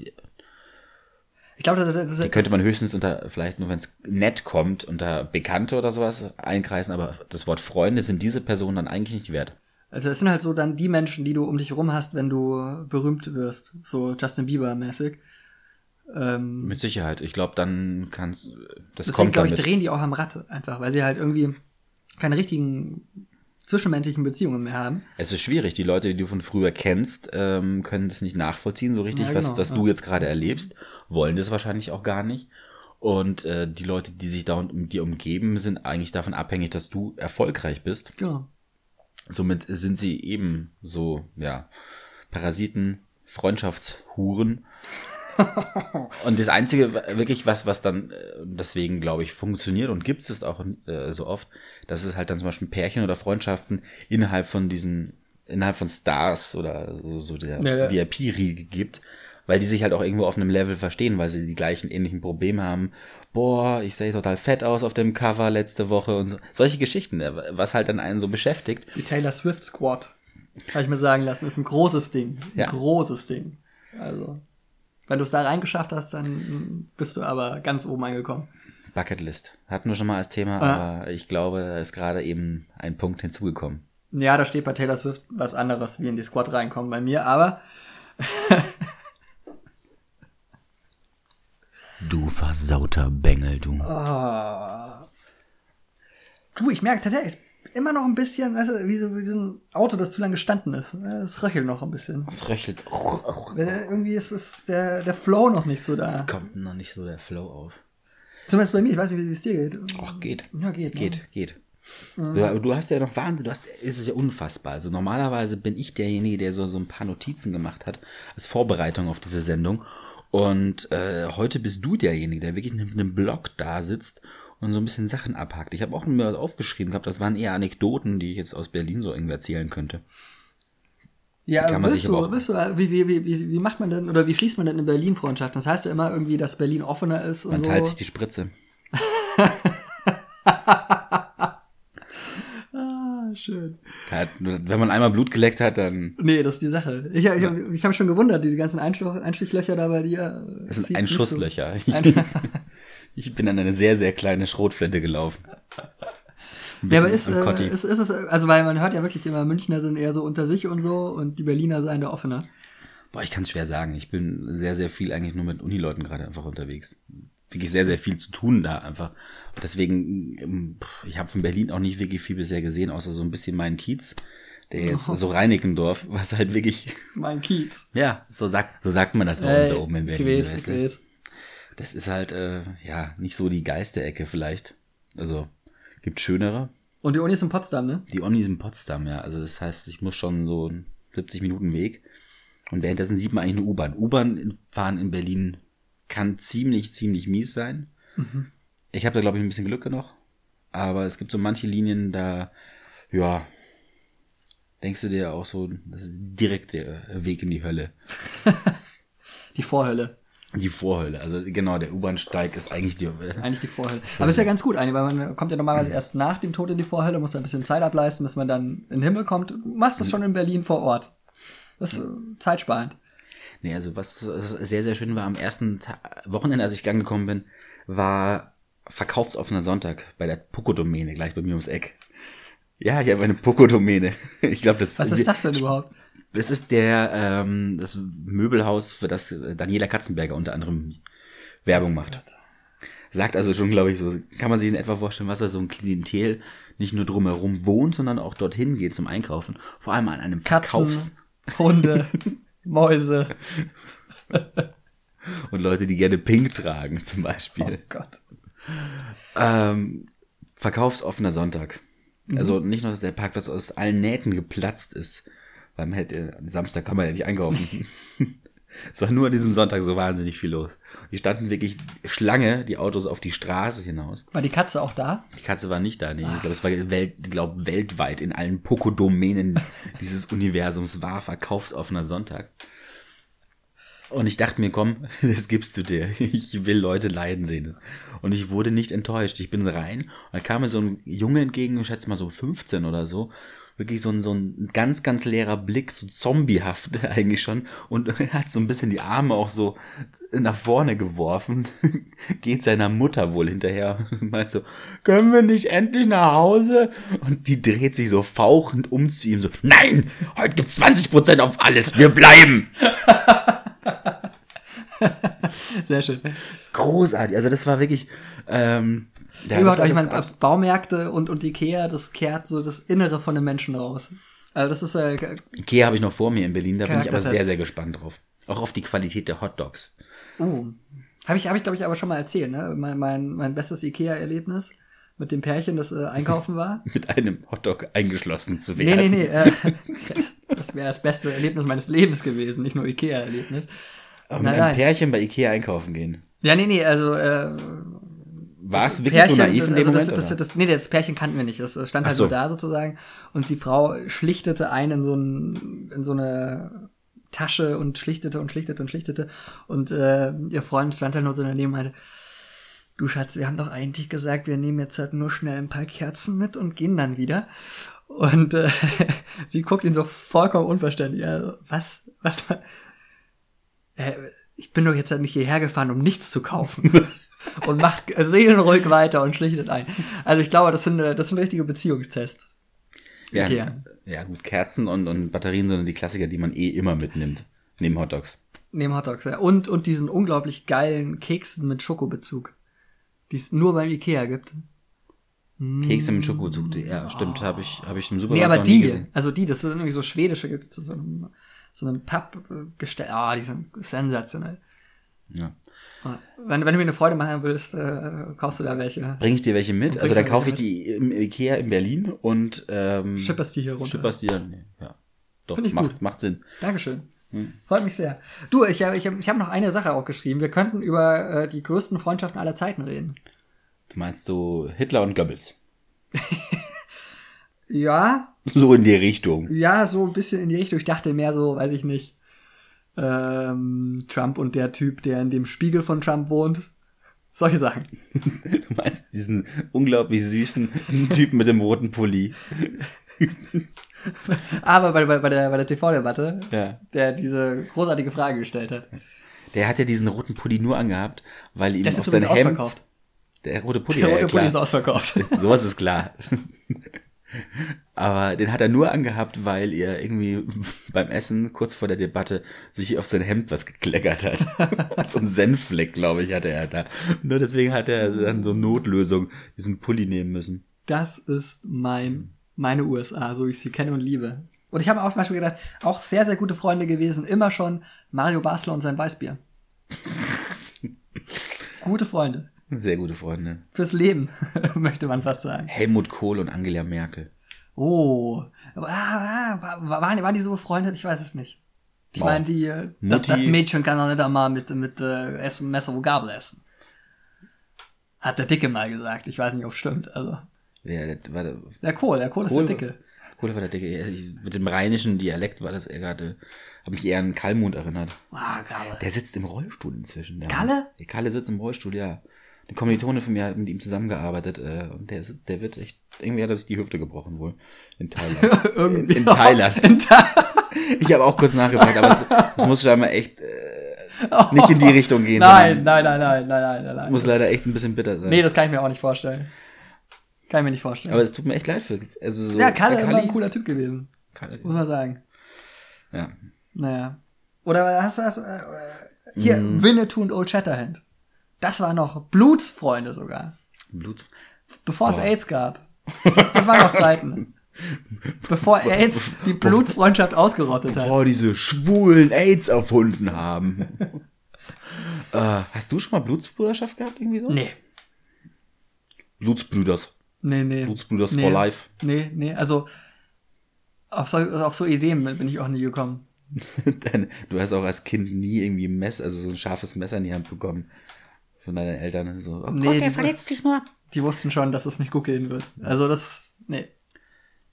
Ich glaube, das, das, das könnte man höchstens unter, vielleicht nur wenn es nett kommt, unter Bekannte oder sowas einkreisen, aber das Wort Freunde sind diese Personen dann eigentlich nicht wert. Also es sind halt so dann die Menschen, die du um dich herum hast, wenn du berühmt wirst. So Justin Bieber-mäßig. Ähm, Mit Sicherheit. Ich glaube, dann kannst das deswegen, kommt glaube ich, drehen die auch am Rad einfach, weil sie halt irgendwie keine richtigen zwischenmenschlichen Beziehungen mehr haben. Es ist schwierig. Die Leute, die du von früher kennst, ähm, können das nicht nachvollziehen so richtig, Ja, was, genau, was ja. du jetzt gerade erlebst, wollen das wahrscheinlich auch gar nicht. Und äh, die Leute, die sich da um dir umgeben, sind eigentlich davon abhängig, dass du erfolgreich bist. Genau. Somit sind sie eben so, ja, Parasiten, Freundschaftshuren. [LAUGHS] und das Einzige, wirklich was, was dann äh, deswegen, glaube ich, funktioniert und gibt es auch äh, so oft, dass es halt dann zum Beispiel Pärchen oder Freundschaften innerhalb von diesen, innerhalb von Stars oder so, so der Ja, ja. VIP-Riege gibt, weil die sich halt auch irgendwo auf einem Level verstehen, weil sie die gleichen ähnlichen Probleme haben. Boah, ich sehe total fett aus auf dem Cover letzte Woche und so. Solche Geschichten, äh, was halt dann einen so beschäftigt. Die Taylor Swift Squad. Habe ich mir sagen lassen, ist ein großes Ding. Ein Ja. großes Ding. Also, wenn du es da reingeschafft hast, dann bist du aber ganz oben angekommen. Bucketlist. Hatten wir schon mal als Thema, Ah. aber ich glaube, da ist gerade eben ein Punkt hinzugekommen. Ja, da steht bei Taylor Swift was anderes, wie in die Squad reinkommen bei mir, aber [LAUGHS] Du versauter Bengel, du. Ah. du, ich merke tatsächlich, immer noch ein bisschen, weißt du, wie so, wie so ein Auto, das zu lange gestanden ist. Es röchelt noch ein bisschen. Es röchelt. Äh, Irgendwie ist es der, der Flow noch nicht so da. Es kommt noch nicht so der Flow auf. Zumindest bei mir, ich weiß nicht, wie es dir geht. Ach, geht. Ja, geht. Ne? Geht, geht. Du, du hast ja noch Wahnsinn, du hast, es ist ja unfassbar. Also normalerweise bin ich derjenige, der so, so ein paar Notizen gemacht hat, als Vorbereitung auf diese Sendung. Und äh, heute bist du derjenige, der wirklich mit einem Blog da sitzt und so ein bisschen Sachen abhakt. Ich habe auch mir was aufgeschrieben gehabt, das waren eher Anekdoten, die ich jetzt aus Berlin so irgendwie erzählen könnte. Ja, Kann man bist sich du, aber auch- bist du, wie, wie, wie, wie, wie macht man denn, oder wie schließt man denn in Berlin Freundschaften? Das heißt ja immer irgendwie, dass Berlin offener ist und Man so. teilt sich die Spritze. [LAUGHS] ah, schön. Wenn man einmal Blut geleckt hat, dann Nee, das ist die Sache. Ich, ich, ich habe mich schon gewundert, diese ganzen Einstich, Einstichlöcher da bei dir. äh, Das sind so- Einschusslöcher. Ein- [LAUGHS] ich bin an eine sehr, sehr kleine Schrotflinte gelaufen. Ja, aber ist, äh, ist, ist es, also weil man hört ja wirklich immer, Münchner sind eher so unter sich und so und die Berliner seien da offener. Boah, ich kann es schwer sagen. Ich bin sehr, sehr viel eigentlich nur mit Unileuten gerade einfach unterwegs. Wirklich sehr, sehr viel zu tun da einfach. Deswegen, ähm, ich habe von Berlin auch nicht wirklich viel bisher gesehen, außer so ein bisschen meinen Kiez, der jetzt so Reinickendorf, was halt wirklich, Mein Kiez. ja, so sagt, so sagt man das bei uns Ey, da oben in ich Berlin. weiß, weißt ich du? weiß. Das ist halt, äh, ja, nicht so die Geisterecke vielleicht. Also, gibt schönere. Und die Uni ist in Potsdam, ne? Die Uni ist in Potsdam, ja. Also das heißt, ich muss schon so 70 Minuten Weg. Und währenddessen sieht man eigentlich eine U-Bahn. U-Bahn fahren in Berlin kann ziemlich, ziemlich mies sein. Ich habe da, glaube ich, ein bisschen Glück noch. Aber es gibt so manche Linien, da, ja, denkst du dir auch so, das ist direkt der Weg in die Hölle. [LAUGHS] Die Vorhölle. Die Vorhölle. Also genau, der U-Bahn-Steig ist eigentlich die Eigentlich die Vorhölle. Aber ist ja ganz gut eigentlich, weil man kommt ja normalerweise erst nach dem Tod in die Vorhölle, muss da ein bisschen Zeit ableisten, bis man dann in den Himmel kommt. Du machst das schon in Berlin vor Ort. Das ist äh, zeitsparend. Nee, also was sehr, sehr schön war am ersten Ta Wochenende, als ich angekommen bin, war verkaufsoffener Sonntag bei der Poco-Domäne, gleich bei mir ums Eck. Ja, ich habe eine Poco-Domäne. [LAUGHS] Ich glaube, das Was ist das denn überhaupt? Das ist der ähm, das Möbelhaus, für das Daniela Katzenberger unter anderem Werbung macht. Sagt also schon, glaube ich, so, kann man sich in etwa vorstellen, was da so ein Klientel nicht nur drumherum wohnt, sondern auch dorthin geht zum Einkaufen. Vor allem an einem Verkaufs- Katzen, Hunde, [LAUGHS] Mäuse. und Leute, die gerne Pink tragen, zum Beispiel. Oh Gott. Ähm, verkaufsoffener Sonntag. Mhm. Also nicht nur, dass der Parkplatz aus allen Nähten geplatzt ist, weil man hätte, Samstag kann man ja nicht einkaufen. [LAUGHS] Es war nur an diesem Sonntag so wahnsinnig viel los. Die standen wirklich Schlange, die Autos auf die Straße hinaus. War die Katze auch da? Die Katze war nicht da, nee. Ich glaube, es war Welt, ich glaub, weltweit in allen Pokodomänen [LAUGHS] dieses Universums war verkaufsoffener Sonntag. Und ich dachte mir, komm, [LAUGHS] das gibst du dir. Ich will Leute leiden sehen. Und ich wurde nicht enttäuscht. Ich bin rein und da kam mir so ein Junge entgegen, ich schätze mal so 15 oder so. Wirklich so ein, so ein ganz, ganz leerer Blick, so zombiehaft [LAUGHS] eigentlich schon. Und [LAUGHS] er hat so ein bisschen die Arme auch so nach vorne geworfen. [LAUGHS] Geht seiner Mutter wohl hinterher meint so, können wir nicht endlich nach Hause? Und die dreht sich so fauchend um zu ihm so, nein, heute gibt's 20% auf alles, wir bleiben. Sehr schön. Großartig. Also das war wirklich. Ähm, ja, Überhaupt, das ich meine, Baumärkte und, und Ikea, das kehrt so das Innere von den Menschen raus. Also das ist äh, Ikea habe ich noch vor mir in Berlin, da bin ich aber sehr, sehr gespannt drauf. Auch auf die Qualität der Hotdogs. Oh. Habe ich, hab ich glaube ich, aber schon mal erzählt, ne? Mein, mein, mein bestes Ikea-Erlebnis mit dem Pärchen, das äh, einkaufen war. [LAUGHS] Mit einem Hotdog eingeschlossen zu Nee, werden. nee, nee. Äh, [LAUGHS] das wäre das beste Erlebnis meines Lebens gewesen, nicht nur Ikea-Erlebnis. Aber mit Nein, einem nein. Pärchen bei Ikea einkaufen gehen. Ja, nee, nee, also äh, War es wirklich so naiv das, in dem also das, Moment? das, oder? das, nee, das Pärchen kannten wir nicht. Das stand halt so. so da sozusagen. Und die Frau schlichtete ein in so, ein, in so eine Tasche und schlichtete und schlichtete und schlichtete. Und äh, ihr Freund stand halt nur so daneben und meinte, du Schatz, wir haben doch eigentlich gesagt, wir nehmen jetzt halt nur schnell ein paar Kerzen mit und gehen dann wieder. Und äh, [LAUGHS] sie guckt ihn so vollkommen unverständlich. Also, was, was, äh, ich bin doch jetzt halt nicht hierher gefahren, um nichts zu kaufen. [LAUGHS] und macht seelenruhig weiter und schlichtet ein. Also ich glaube, das sind, äh, das sind richtige Beziehungstests. ja, Ikea. ja, gut, Kerzen und, und Batterien sind die Klassiker, die man eh immer mitnimmt. Neben Hotdogs. Neben Hotdogs, ja. Und, und diesen unglaublich geilen Keksen mit Schokobezug, die es nur beim Ikea gibt. Kekse mit Schokobezug, ja, stimmt, habe ich, hab ich im Supermarkt Nee, aber die, gesehen. also die, das sind irgendwie so schwedische, gibt es so einem, so einem Pappgestell. Ah, die sind sensationell. Ja. Wenn, wenn du mir eine Freude machen willst, äh, kaufst du da welche. Bring ich dir welche mit? Also dann kaufe ich die im Ikea in Berlin und ähm, Schipperst die hier runter. schipperst die dann. nee, Ja. Doch, Find ich macht, gut. macht Sinn. Dankeschön. Hm. Freut mich sehr. Du, ich habe ich hab, ich hab noch eine Sache aufgeschrieben. Wir könnten über äh, die größten Freundschaften aller Zeiten reden. Du meinst du Hitler und Goebbels? [LAUGHS] Ja, So in die Richtung. ja, so ein bisschen in die Richtung. Ich dachte mehr so, weiß ich nicht, ähm, Trump und der Typ, der in dem Spiegel von Trump wohnt. Solche Sachen. [LAUGHS] Du meinst diesen unglaublich süßen Typen mit dem roten Pulli. [LAUGHS] Aber bei, bei, bei der, bei der TV-Debatte, Ja. der diese großartige Frage gestellt hat. Der hat ja diesen roten Pulli nur angehabt, weil ihm Der ist auf sein Hemd. ausverkauft. Der rote Pulli, Der rote ja, Pulli ist ausverkauft. [LAUGHS] Sowas ist klar. Aber den hat er nur angehabt, weil er irgendwie [LAUGHS] beim Essen kurz vor der Debatte sich auf sein Hemd was gekleckert hat. [LAUGHS] so ein Senffleck, glaube ich, hatte er da. Nur deswegen hat er dann so Notlösung diesen Pulli nehmen müssen. Das ist mein, meine USA, so wie ich sie kenne und liebe. Und ich habe auch zum Beispiel gedacht, auch sehr, sehr gute Freunde gewesen, immer schon Mario Basler und sein Weißbier. [LAUGHS] gute Freunde. Sehr gute Freunde. Fürs Leben, [LAUGHS] möchte man fast sagen. Helmut Kohl und Angela Merkel. Oh. Ah, ah, war- waren, waren die so befreundet? Ich weiß es nicht. Ich Wow. meine, die, äh, das, das Mädchen kann doch nicht einmal mit, mit äh, Essen, Messer und Gabel essen. Hat der Dicke mal gesagt. Ich weiß nicht, ob es stimmt. Also, Wer, der, war der, der Kohl, der Kohl ist Kohl- der Dicke. Kohl war der Dicke. Ich- Mit dem rheinischen Dialekt war das eher gerade, hat mich eher an Kalmund erinnert. Ah, Gabel. Der sitzt im Rollstuhl inzwischen. Der Kalle? Mann. Der Kalle sitzt im Rollstuhl, ja. Eine Kommilitone von mir hat mit ihm zusammengearbeitet äh, und der, ist, der wird echt, irgendwie hat er sich die Hüfte gebrochen wohl. In Thailand. [LAUGHS] Irgendwie. In, in Thailand. In Tha [LAUGHS] Ich habe auch kurz nachgefragt, aber es, es muss scheinbar echt äh, nicht in die [LAUGHS] Richtung gehen. nein, nein, nein, nein, nein, nein, nein, nein. Muss leider echt ein bisschen bitter sein. Nee, das kann ich mir auch nicht vorstellen. Kann ich mir nicht vorstellen. aber es tut mir echt leid für. Also so, ja, Kalle ist immer ein cooler Typ gewesen. Kalle, Muss man sagen. ja. Naja. Oder hast du, hast du äh, hier, Mhm. Winnetou und Old Shatterhand. Das waren noch Blutsfreunde sogar. Blut. Bevor es AIDS gab. Das, das waren noch Zeiten. [LAUGHS] Bevor AIDS die Blutsfreundschaft ausgerottet hat. Bevor diese schwulen AIDS erfunden haben. [LAUGHS] äh, hast du schon mal Blutsbruderschaft gehabt irgendwie so? Nee. Blutsbrüders. Nee, nee. Blutsbrüders nee. for life. Nee, nee, also auf so, auf so Ideen bin ich auch nie gekommen. [LAUGHS] Du hast auch als Kind nie irgendwie ein Messer, also so ein scharfes Messer in die Hand bekommen. Von deinen Eltern. So, oh Nee, Gott, der verletzt dich nur. Die wussten schon, dass es nicht gut gehen wird. Also das, nee.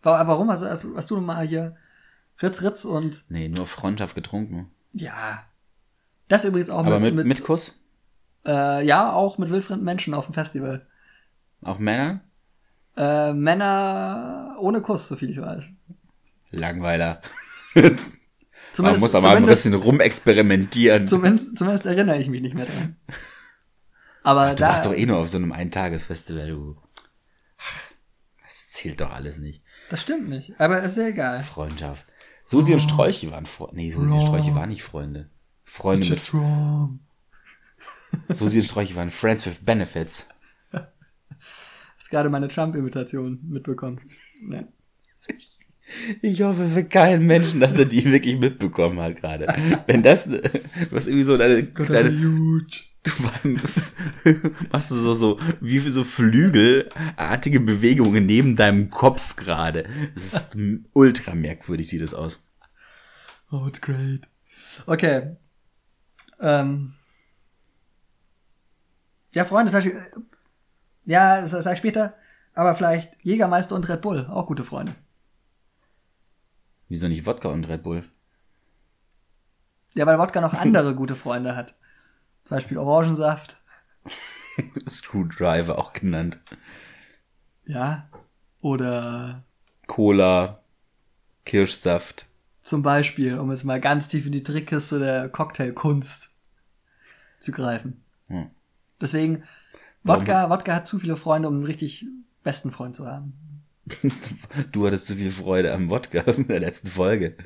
Wa- Warum hast, hast, hast du mal hier Ritz, Ritz und, Nee, nur Freundschaft getrunken. ja. Das übrigens auch Aber mit, mit, mit, Kuss? äh, ja, auch mit wildfremden Menschen auf dem Festival. Auch Männer? Äh, Männer ohne Kuss, so viel ich weiß. Langweiler. Man muss aber ein bisschen rumexperimentieren. zumindest, zumindest erinnere ich mich nicht mehr dran. Aber Du warst da, doch eh nur auf so einem Eintagesfestival, du. Ach, Das zählt doch alles nicht. das stimmt nicht. Aber ist ja egal. Freundschaft. Susi und Sträuchi waren Freunde. Nee, Susi und Sträuchi waren nicht Freunde. Freunde mit. wrong. [LAUGHS] Susi und Sträuchi waren Friends with Benefits. [LAUGHS] Hast gerade meine Trump-Imitation mitbekommen. Nee. Ich hoffe für keinen Menschen, dass er die wirklich mitbekommen hat gerade. Wenn das, [LAUGHS] was irgendwie so deine, deine huge. Du machst du so, so, wie viel so flügelartige Bewegungen neben deinem Kopf gerade. Das ist ultra merkwürdig, sieht es aus. Oh, it's great. Okay. Ähm. Ja, Freunde, sag ich, äh, ja, das sag ich später, aber vielleicht Jägermeister und Red Bull, auch gute Freunde. Wieso nicht Wodka und Red Bull? Ja, weil Wodka noch andere gute Freunde hat. Zum Beispiel Orangensaft. [LAUGHS] Screwdriver auch genannt. Ja. Oder Cola, Kirschsaft. zum Beispiel, um jetzt mal ganz tief in die Trickkiste der Cocktailkunst zu greifen. Hm. Deswegen, Wodka, Wodka hat zu viele Freunde, um einen richtig besten Freund zu haben. [LAUGHS] Du hattest zu viel Freude am Wodka [LAUGHS] in der letzten Folge.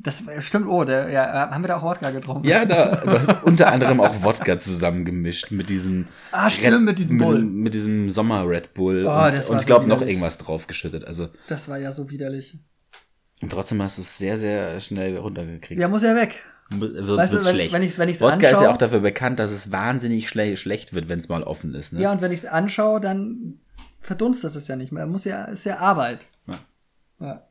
Das stimmt, oh, der, ja, haben wir da auch Wodka getrunken? Ja, da, du hast [LAUGHS] unter anderem auch Wodka zusammengemischt mit diesem. Ah, stimmt, mit diesem Bull. Mit, mit diesem Sommer Red Bull. Oh, und das und war ich glaube so noch widerlich. irgendwas draufgeschüttet. Also, Das war ja so widerlich. und trotzdem hast du es sehr, sehr schnell runtergekriegt. Ja, muss ja weg. Wird, Weißt du, wird's wenn- schlecht. wenn ich's- wenn ich's Wodka ist ja anschaue- auch dafür bekannt, dass es wahnsinnig schle schlecht wird, wenn es mal offen ist. Ne? Ja, und wenn ich es anschaue, dann verdunstet es ja nicht mehr. Muss ja, ist ja Arbeit. Ja. Ja.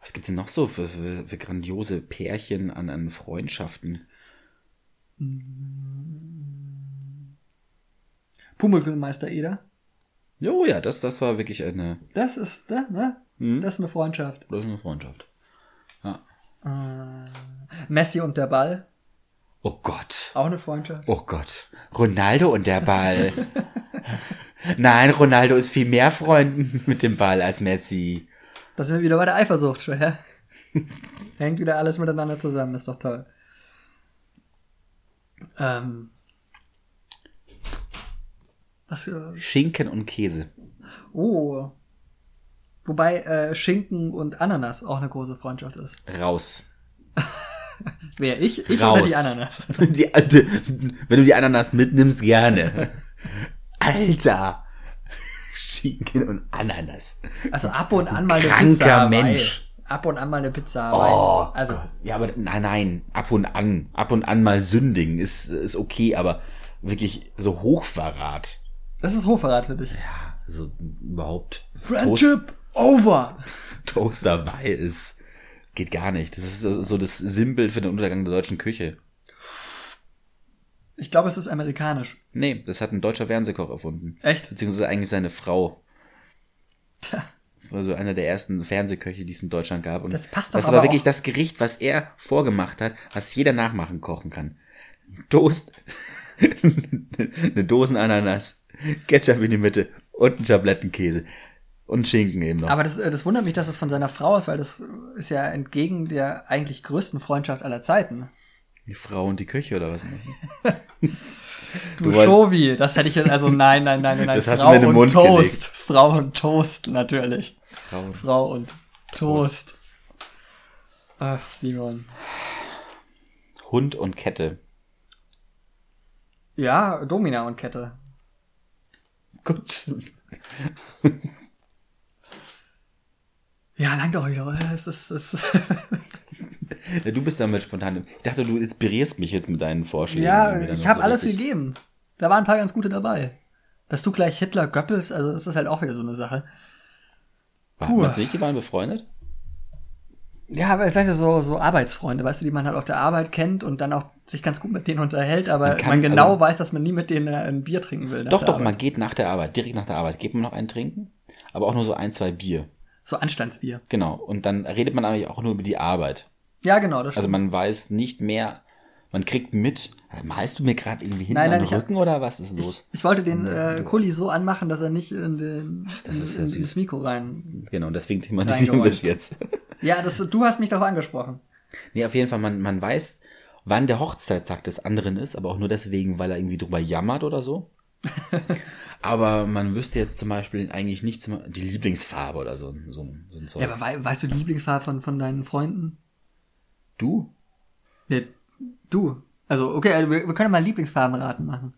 Was gibt's denn noch so für, für, für grandiose Pärchen an, an Freundschaften? Pummelkühlmeister Eder. Jo, ja, das, das war wirklich eine, Das ist, da, ne? Mhm. Das ist eine Freundschaft. das ist eine Freundschaft. Ja. Messi und der Ball. Oh Gott. Auch eine Freundschaft. Oh Gott. Ronaldo und der Ball. [LAUGHS] Nein, Ronaldo ist viel mehr Freund mit dem Ball als Messi. Da sind wir wieder bei der Eifersucht schon, ja? [LAUGHS] Hängt wieder alles miteinander zusammen, ist doch toll. Ähm. Was für. Schinken und Käse. Oh. Wobei äh, Schinken und Ananas auch eine große Freundschaft ist. Raus. [LAUGHS] Wer, ich? Ich Raus. oder die Ananas? [LAUGHS] Die, die, wenn du die Ananas mitnimmst, gerne. Alter. Schinken und Ananas. Also ab und an mal eine Kranker Pizza Hawaii. Mensch. Ab und an mal eine Pizza Oh. Also, ja, aber nein, nein, ab und an, ab und an mal sündigen ist, ist okay, aber wirklich so Hochverrat. das ist Hochverrat für dich. Ja, also überhaupt. Friendship over. Toast, [LAUGHS] Toast dabei ist, geht gar nicht. Das ist so das Sinnbild für den Untergang der deutschen Küche. Ich glaube, es ist amerikanisch. Nee, das hat ein deutscher Fernsehkoch erfunden. Echt? Beziehungsweise eigentlich seine Frau. Tja. Das war so einer der ersten Fernsehköche, die es in Deutschland gab. Und Das passt doch das war wirklich das Gericht, was er vorgemacht hat, was jeder nachmachen kochen kann. Toast, [LAUGHS] eine Dosenananas, Ketchup in die Mitte und ein Schablettenkäse. Und Schinken eben noch. Aber das, das wundert mich, dass es von seiner Frau ist, weil das ist ja entgegen der eigentlich größten Freundschaft aller Zeiten. Die Frau und die Küche oder was? [LAUGHS] Du, Du Shovi, das hätte ich jetzt, also nein, nein, nein, nein, nein. Das hast du Frau mir in den und Mund Toast. gelegt. Frau und Toast, natürlich. Frau. Frau und Toast. Ach, Simon. Hund und Kette. Ja, Domina und Kette. Gut. Ja, lang doch wieder. Es ist, es ist du bist damit spontan. Ich dachte, du inspirierst mich jetzt mit deinen Vorschlägen. ja, ich habe so alles richtig. gegeben. Da waren ein paar ganz gute dabei. Dass du gleich Hitler Goebbels, also das ist halt auch wieder so eine Sache. Puh. man sich, die waren befreundet? Ja, aber vielleicht so, so Arbeitsfreunde, weißt du, die man halt auf der Arbeit kennt und dann auch sich ganz gut mit denen unterhält, aber man, kann- genau also- weiß, dass man nie mit denen ein Bier trinken will. Doch, doch, Arbeit. man geht nach der Arbeit, direkt nach der Arbeit, geht man noch einen trinken, aber auch nur so ein, zwei Bier. So Anstandsbier. Genau. Und dann redet man eigentlich auch nur über die Arbeit. Ja, genau, das Also stimmt. man weiß nicht mehr, man kriegt mit. Also Malst du mir gerade irgendwie hinten Nein, nein, am ich hab- Rücken oder was ist los? Ich wollte den äh, Kuli so anmachen, dass er nicht in den das ist in, ja in, ins Mikro rein. Genau, und deswegen thematisieren wir es jetzt. [LAUGHS] Ja, das, du hast mich darauf angesprochen. Nee, auf jeden Fall, man, man weiß, wann der Hochzeitstag des anderen ist, aber auch nur deswegen, weil er irgendwie drüber jammert oder so. [LAUGHS] aber man wüsste jetzt zum Beispiel eigentlich nicht die Lieblingsfarbe oder so, so, so ein Zeug. Ja, aber wei weißt du die Lieblingsfarbe von, von deinen Freunden? Du? Nee, du. Also, okay, also wir, wir können mal Lieblingsfarbenraten machen.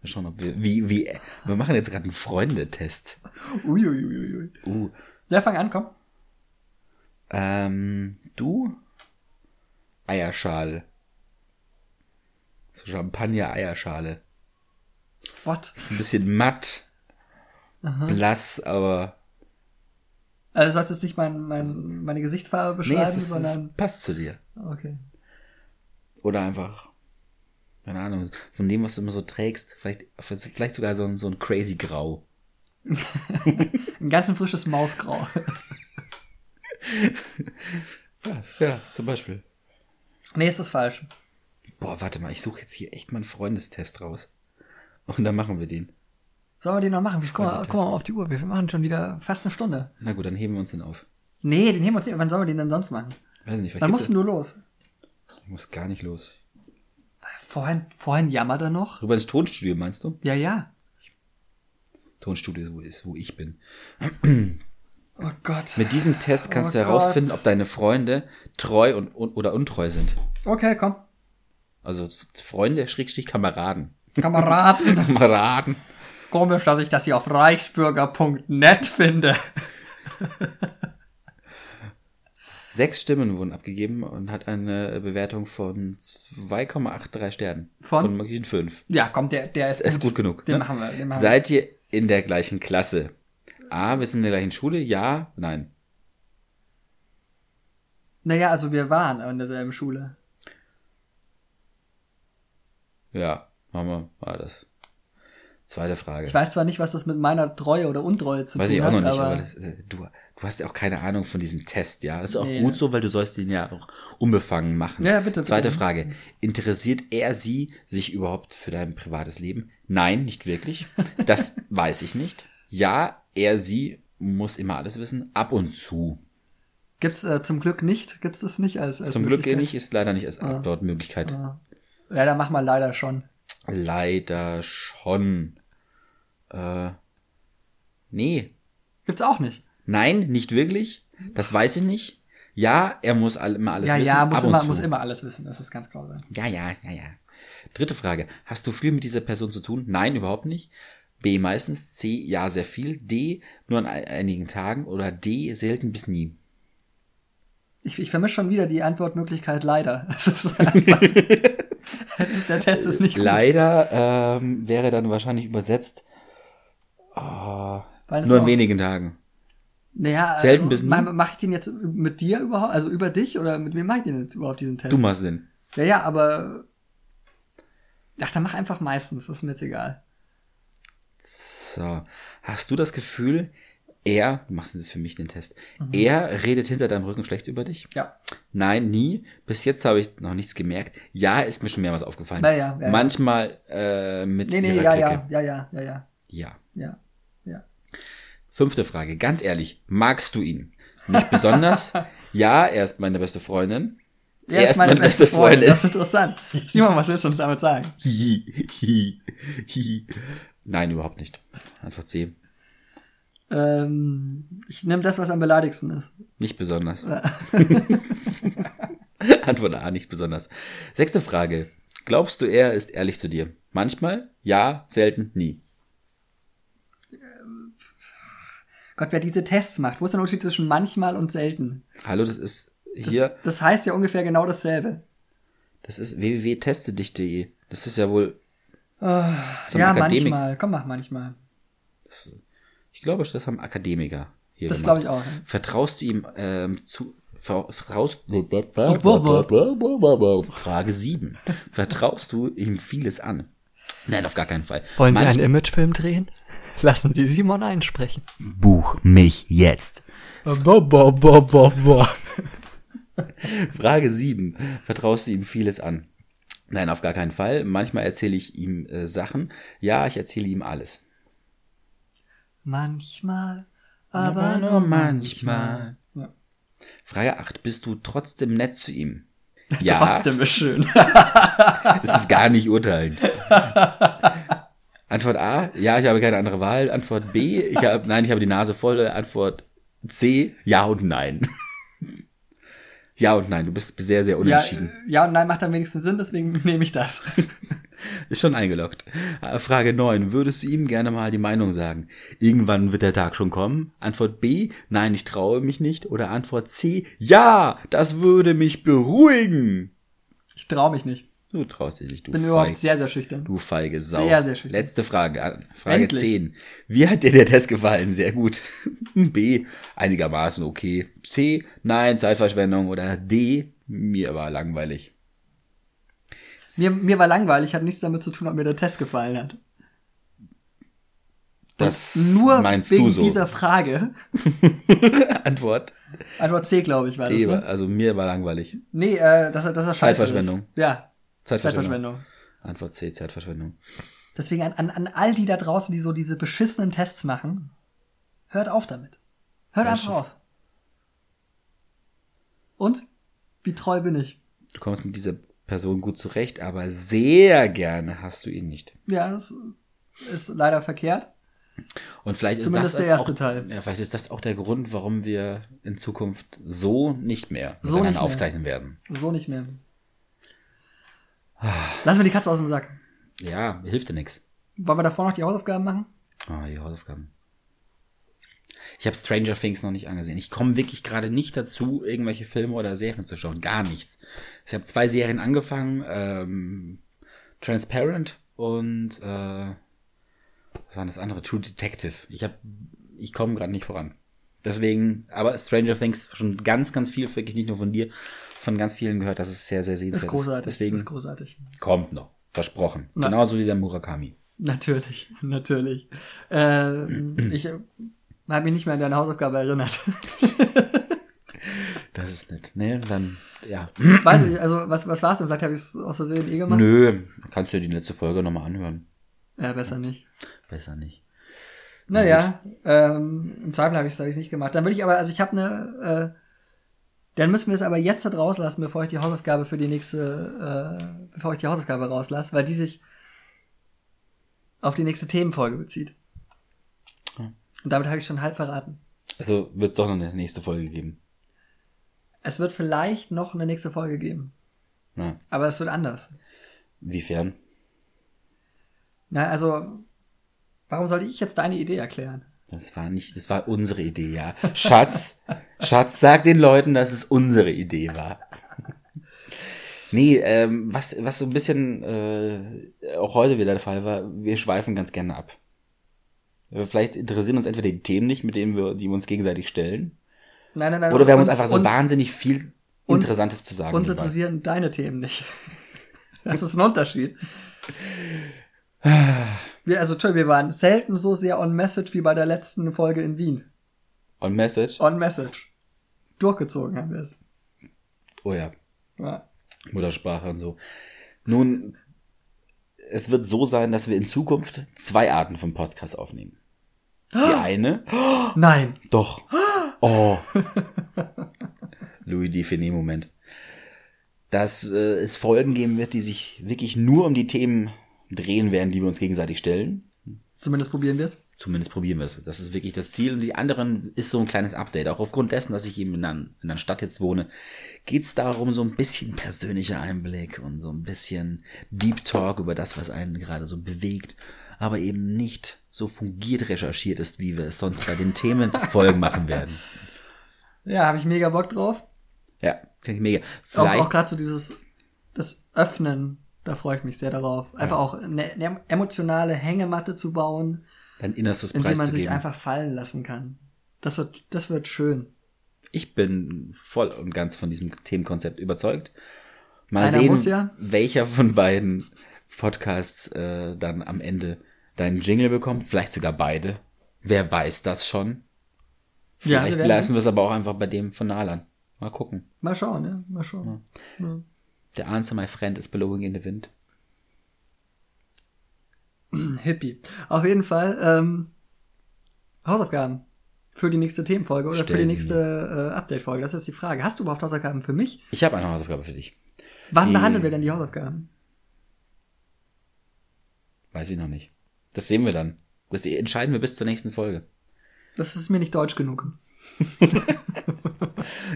Wir schauen, ob wir, wie, wie, wir machen jetzt gerade einen Freundetest. Uiuiuiui. Uh, Ja, fang an, komm. ähm, du? Eierschale. So Champagner-Eierschale. What? Ist ein bisschen matt, blass, aber Also sollst du jetzt nicht mein, mein, meine Gesichtsfarbe nee, beschreiben, es, ist, es sondern. passt zu dir. Okay. Oder einfach, keine Ahnung, von dem, was du immer so trägst, vielleicht, vielleicht sogar so ein, so ein crazy Grau. [LAUGHS] Ein ganz ein frisches Mausgrau. [LAUGHS] Ja, zum Beispiel. nee, ist das falsch. Boah, warte mal, ich suche jetzt hier echt mal einen Freundestest raus. Und dann machen wir den. Sollen wir den noch machen? Guck mal, guck mal auf die Uhr. Wir machen schon wieder fast eine Stunde. Na gut, dann heben wir uns den auf. Nee, den heben wir uns nicht. Wann sollen wir den denn sonst machen? Weiß nicht, Dann musst du nur los. Ich muss gar nicht los. Vorhin, vorhin jammert er noch. Rüber ins Tonstudio, meinst du? Ja, ja. Tonstudio ist, wo, ist, wo ich bin. Oh Gott. Mit diesem Test kannst Oh du herausfinden, Gott. ob deine Freunde treu und, und, oder untreu sind. Okay, komm. Also Freunde, Schrägstrich Kameraden. Kameraden. [LAUGHS] Kameraden. Komisch, dass ich das hier auf reichsbürger.net finde. Sechs Stimmen wurden abgegeben und hat eine Bewertung von 2,83 Sternen. Von? Von möglichen 5. Ja, komm, der, der ist, Ist gut genug. Den ne? machen wir. Den machen wir. Seid ihr in der gleichen Klasse? A, wir sind in der gleichen Schule? Ja, nein. Naja, also wir waren in derselben Schule. Ja, machen wir mal das. Zweite Frage. Ich weiß zwar nicht, was das mit meiner Treue oder Untreue zu Weiß tun ich auch hat, noch nicht, aber, aber das, äh, du, du hast ja auch keine Ahnung von diesem Test, ja. Das ist auch Nee. gut so, weil du sollst ihn ja auch unbefangen machen. Ja, bitte, Zweite bitte. Frage. Interessiert er sie sich überhaupt für dein privates Leben? Nein, nicht wirklich. Das [LAUGHS] weiß ich nicht. Ja, er, sie muss immer alles wissen. Ab und zu. gibt's äh, zum Glück nicht, gibt's das nicht als, als Zum Glück nicht, ist leider nicht als Ah. dort Möglichkeit. Ja, dann mach mal leider schon. Leider schon. Äh, nee. Gibt's auch nicht. Nein, nicht wirklich. Das weiß ich nicht. Ja, er muss all, immer alles ja, wissen. ja, muss immer, muss immer alles wissen, das ist ganz klar. Ja, ja, ja, ja. Dritte Frage. Hast du viel mit dieser Person zu tun? Nein, überhaupt nicht. B meistens. C, ja, sehr viel. D, nur an ein- einigen Tagen. Oder D, selten bis nie. Ich, ich vermische schon wieder die Antwortmöglichkeit leider. [LAUGHS] [LAUGHS] [LAUGHS] Der Test ist nicht gut. Leider ähm, wäre dann wahrscheinlich übersetzt es nur auch- wenigen Tagen. Naja, selten also, bis nie. ma- Mach ich den jetzt mit dir überhaupt, also über dich oder mit wem mach ich den jetzt überhaupt diesen Test? Du machst den. Ja, ja, aber. Ach, dann mach einfach meistens, das ist mir jetzt egal. So. Hast du das Gefühl, er, du machst jetzt für mich den Test, Mhm. er redet hinter deinem Rücken schlecht über dich? Ja. Nein, nie. Bis jetzt habe ich noch nichts gemerkt. Ja, ist mir schon mehrmals aufgefallen. Ja, ja, ja. Manchmal äh, mit Nee, nee, ihrer ja, ja, ja, ja, ja, ja, ja. ja, ja. Fünfte Frage. Ganz ehrlich, magst du ihn? Nicht besonders. [LAUGHS] ja, er ist meine beste Freundin. Er, ist meine, beste Freundin. Das ist interessant. Simon, was willst du uns damit sagen? Nein, überhaupt nicht. Antwort C. Ähm, ich nehme das, was am beleidigsten ist. Nicht besonders. [LAUGHS] Antwort A, nicht besonders. Sechste Frage. Glaubst du, er ist ehrlich zu dir? Manchmal? Ja, selten, nie. Gott, wer diese Tests macht, wo ist der Unterschied zwischen manchmal und selten? Hallo, das ist Das, hier, das heißt ja ungefähr genau dasselbe. das ist www.testedich.de. Das ist ja wohl, Zum ja, Akademik- manchmal. Komm, mach manchmal. das, ich glaube, das haben Akademiker hier Das gemacht. glaube ich auch. ja. Vertraust du ihm ähm, zu. Vertraust. Frage 7. Vertraust du ihm vieles an? Nein, auf gar keinen Fall. Wollen Sie Manch- einen Imagefilm drehen? [LAUGHS] Lassen Sie Simon einsprechen. Buch mich jetzt. Bo, bo, bo, bo, bo. Frage 7. Vertraust du ihm vieles an? Nein, auf gar keinen Fall. Manchmal erzähle ich ihm äh, Sachen. Ja, ich erzähle ihm alles. Manchmal, aber nur manchmal. Ja. Frage 8. Bist du trotzdem nett zu ihm? [LAUGHS] Ja, Trotzdem ist schön. [LAUGHS] es ist gar nicht urteilen. [LAUGHS] Antwort A, ja, ich habe keine andere Wahl. Antwort B, ich habe, nein, ich habe die Nase voll. Antwort C, ja und nein. Ja und nein, du bist sehr, sehr Ja, unentschieden. ja und nein macht am wenigsten Sinn, deswegen nehme ich das. Ist schon eingeloggt. Äh, Frage 9. Würdest du ihm gerne mal die Meinung sagen? Irgendwann wird der Tag schon kommen? Antwort B. Nein, ich traue mich nicht. Oder Antwort C. Ja, das würde mich beruhigen. Ich traue mich nicht. Du traust dich nicht, du Bin feig, überhaupt sehr, sehr schüchtern. du feige Sau. Sehr, sehr schüchtern. Letzte Frage. äh, Frage Endlich. 10. Wie hat dir der Test gefallen? Sehr gut. [LAUGHS] B. Einigermaßen okay. C. Nein, Zeitverschwendung. Oder D. Mir war langweilig. Mir, mir war langweilig, hat nichts damit zu tun, ob mir der Test gefallen hat. Das Nur meinst wegen du so. dieser Frage. [LAUGHS] Antwort. Antwort C, glaube ich, war das. D. Ne? Also mir war langweilig. Nee, äh, dass er, dass er scheiße Zeitverschwendung. Ist. Ja, Zeitverschwendung. Zeitverschwendung. Antwort C, Zeitverschwendung. Deswegen an, an, an all die da draußen, die so diese beschissenen Tests machen, hört auf damit. Hört einfach auf. Und? Wie treu bin ich? Du kommst mit dieser Person gut zurecht, aber sehr gerne hast du ihn nicht. Ja, das ist leider verkehrt. Und vielleicht Zumindest ist das der erste auch, Teil. Ja, vielleicht ist das auch der Grund, warum wir in Zukunft so nicht mehr So nicht mehr. aufzeichnen werden. So nicht mehr. Lassen wir die Katze aus dem Sack. Ja, hilft dir nichts. Wollen wir davor noch die Hausaufgaben machen? Ah, die Hausaufgaben. Ich habe Stranger Things noch nicht angesehen. Ich komme wirklich gerade nicht dazu, irgendwelche Filme oder Serien zu schauen. Gar nichts. Ich habe zwei Serien angefangen. Ähm, Transparent und äh, was war das andere? True Detective. Ich habe, ich komme gerade nicht voran. Deswegen, aber Stranger Things schon ganz, ganz viel, wirklich nicht nur von dir, von ganz vielen gehört, dass es sehr, sehr Ist sehenswert großartig. Deswegen Ist großartig. kommt noch. Versprochen. Na. Genauso wie der Murakami. Natürlich, [LAUGHS] natürlich. Ähm, ich äh, habe mich nicht mehr an deine Hausaufgabe erinnert. [LAUGHS] Das ist nett. Ne, dann, ja. Weiß ich, also was, was war es denn? Vielleicht habe ich es aus Versehen eh gemacht. Nö, kannst du dir die letzte Folge nochmal anhören. Ja, besser nicht. Besser nicht. Naja, ähm, im Zweifel habe ich es nicht gemacht. Dann würde ich aber, also ich habe eine, äh, dann müssen wir es aber jetzt halt rauslassen, bevor ich die Hausaufgabe für die nächste, äh, bevor ich die Hausaufgabe rauslasse, weil die sich auf die nächste Themenfolge bezieht. Und damit habe ich schon halb verraten. Also wird es doch noch eine nächste Folge geben. Es wird vielleicht noch eine nächste Folge geben, Na, aber es wird anders. inwiefern? Na, also, warum sollte ich jetzt deine Idee erklären? Das war nicht, das war unsere Idee, ja. Schatz, [LAUGHS] Schatz, sag den Leuten, dass es unsere Idee war. Nee, ähm, was, was so ein bisschen äh, auch heute wieder der Fall war, wir schweifen ganz gerne ab. Vielleicht interessieren uns entweder die Themen nicht, mit denen wir, die wir uns gegenseitig stellen. Nein, nein, nein. Oder wir haben uns einfach so wahnsinnig viel uns- Interessantes zu sagen. Uns interessieren deine Themen nicht. [LAUGHS] Das ist ein Unterschied. [SIGHS] Wir, also, Entschuldigung, wir waren selten so sehr on message wie bei der letzten Folge in Wien. On Message. On message. Durchgezogen haben wir es. Oh ja, Ja. Muttersprache und so. Nun, es wird so sein, dass wir in Zukunft zwei Arten von Podcast aufnehmen. Die eine, Nein. doch, oh, [LAUGHS] Louis Define Moment, dass äh, es Folgen geben wird, die sich wirklich nur um die Themen drehen werden, die wir uns gegenseitig stellen. Zumindest probieren wir es. Zumindest probieren wir es. Das ist wirklich das Ziel. Und die anderen ist so ein kleines Update. Auch aufgrund dessen, dass ich eben in einer, in einer Stadt jetzt wohne, geht es darum, so ein bisschen persönlicher Einblick und so ein bisschen Deep Talk über das, was einen gerade so bewegt, aber eben nicht so fungiert recherchiert ist, wie wir es sonst bei den Themenfolgen machen werden. Ja, habe ich mega Bock drauf. Ja, finde ich mega. Auch, Vielleicht, auch gerade so dieses, das Öffnen, da freue ich mich sehr darauf. Einfach auch eine, eine emotionale Hängematte zu bauen, dein innerstes in Preis man zu sich einfach fallen lassen kann. Das wird, das wird schön. Ich bin voll und ganz von diesem Themenkonzept überzeugt. Mal Einer sehen, ja. welcher von beiden Podcasts äh, dann am Ende deinen Jingle bekommt. Vielleicht sogar beide. Wer weiß das schon? Ja, Vielleicht wir werden lassen wir es aber auch einfach bei dem von Nalan. Mal gucken. Mal schauen, ja. Mal schauen. Ja. The answer, my friend, is blowing in the wind. [CLEARS THROAT] Hippie. Auf jeden Fall, ähm, Hausaufgaben für die nächste Themenfolge oder für Stell die sie nächste äh, Update-Folge. Das ist jetzt die Frage. Hast du überhaupt Hausaufgaben für mich? Ich habe eine Hausaufgabe für dich. Wann Die- behandeln wir denn die Hausaufgaben? Weiß ich noch nicht. Das sehen wir dann. Das entscheiden wir bis zur nächsten Folge. Das ist mir nicht deutsch genug. [LAUGHS]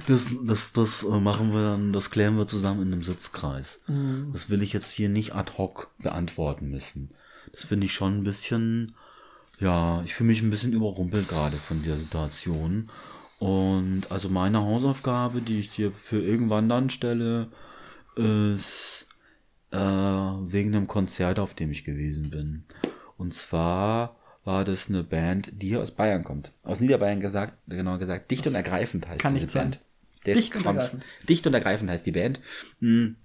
Das, das, das äh, machen wir dann, das klären wir zusammen in einem Sitzkreis. Das will ich jetzt hier nicht ad hoc beantworten müssen. Das finde ich schon ein bisschen, ja, ich fühle mich ein bisschen überrumpelt gerade von der Situation. Und also meine Hausaufgabe, die ich dir für irgendwann dann stelle, ist äh, wegen einem Konzert, auf dem ich gewesen bin. Und zwar war das eine Band, die hier aus Bayern kommt. Aus Niederbayern gesagt, genauer gesagt, dicht und ergreifend heißt diese. Band. Dicht und. Dicht und ergreifend heißt die Band. Hm.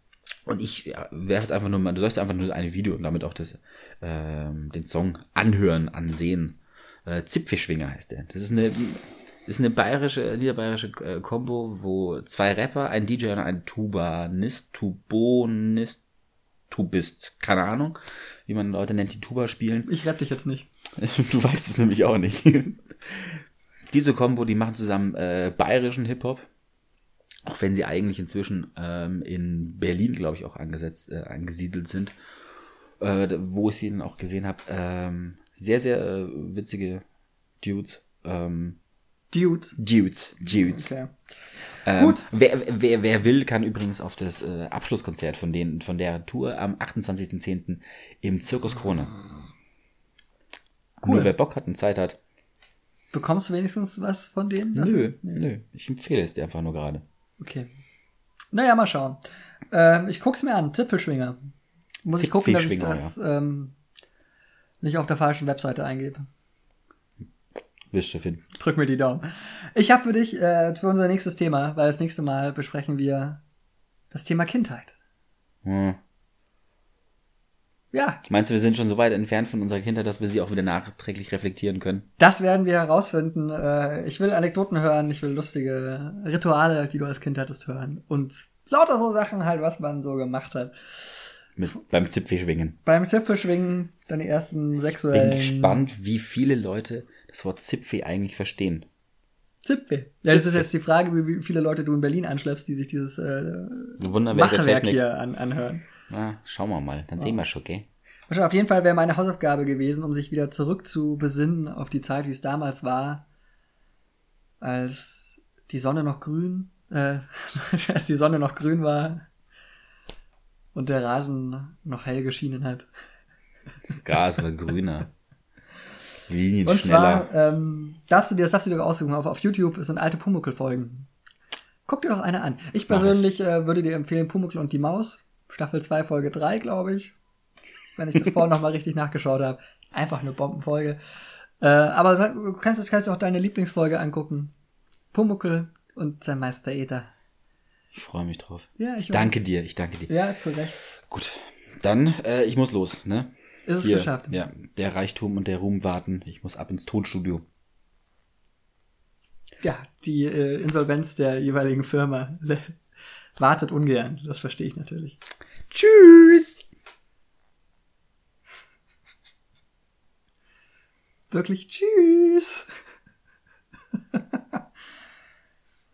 Und ich ja, werfe einfach nur mal, du sollst einfach nur ein Video und damit auch das, ähm, den Song anhören, ansehen. Äh, Zipfischwinger heißt der. Das ist eine, ist eine bayerische, niederbayerische äh, Combo, wo zwei Rapper, ein DJ und ein Tubanist, Tubonist, Tubist, keine Ahnung, wie man Leute nennt, die Tuba spielen. Ich rette dich jetzt nicht. [LAUGHS] Du weißt es nämlich auch nicht. [LAUGHS] Diese Combo, die machen zusammen äh, bayerischen Hip-Hop. Auch wenn sie eigentlich inzwischen ähm, in Berlin, glaube ich, auch angesetzt, äh, angesiedelt sind. Äh, wo ich sie dann auch gesehen habe. Ähm, sehr, sehr äh, witzige Dudes. Ähm, Dudes. Dudes, Dudes. Okay. Ähm, Gut. Wer, wer, wer will, kann übrigens auf das äh, Abschlusskonzert von, denen, von der Tour am 28.10. im Zirkus Krone. Cool. Nur wer Bock hat und Zeit hat. Bekommst du wenigstens was von denen? Nö, nö. Ich empfehle es dir einfach nur gerade. Okay. Naja, mal schauen. Ähm, ich guck's mir an. Zipfelschwinger. Muss ich gucken, dass ich das ähm, nicht auf der falschen Webseite eingebe. Wirst du finden. Drück mir die Daumen. Ich habe für dich, äh, für unser nächstes Thema, weil das nächste Mal besprechen wir das Thema Kindheit. Hm. Ja, Meinst du, wir sind schon so weit entfernt von unserer Kindheit, dass wir sie auch wieder nachträglich reflektieren können? das werden wir herausfinden. Äh, ich will Anekdoten hören, ich will lustige Rituale, die du als Kind hattest, hören. Und lauter so Sachen halt, was man so gemacht hat. Mit, beim Zipfelschwingen. Beim Zipfelschwingen, deine ersten Bin sexuellen... gespannt, wie viele Leute das Wort Zipfel eigentlich verstehen. Zipfel. Ja, das ist jetzt die Frage, wie viele Leute du in Berlin anschleppst, die sich dieses äh, Wunderwerk hier an, anhören. Na, schauen wir mal. Dann sehen wir schon, gell? Also auf jeden Fall wäre meine Hausaufgabe gewesen, um sich wieder zurück zu besinnen auf die Zeit, wie es damals war, als die Sonne noch grün, äh, [LAUGHS] als die Sonne noch grün war und der Rasen noch hell geschienen hat. Das Gras war grüner. [LAUGHS] Linien Und schneller. zwar ähm, darfst du dir, das darfst du dir aussuchen, auf, auf YouTube sind alte Pumuckl-Folgen. Guck dir doch eine an. Ich persönlich äh, würde dir empfehlen Pumuckl und die Maus, Staffel 2, Folge 3, glaube ich. Wenn ich das vorhin [LAUGHS] nochmal richtig nachgeschaut habe. Einfach eine Bombenfolge. Äh, aber du kannst, du kannst auch deine Lieblingsfolge angucken. Pumuckl und sein Meister Ether. Ich freue mich drauf. Ja, ich weiß. Danke dir, ich danke dir. Ja, zu Recht. Gut. Dann, äh, ich muss los, ne? Ist es Hier, geschafft. Ja, der Reichtum und der Ruhm warten. Ich muss ab ins Tonstudio. Ja, die äh, Insolvenz der jeweiligen Firma [LAUGHS] wartet ungern. Das verstehe ich natürlich. Tschüss! Wirklich tschüss.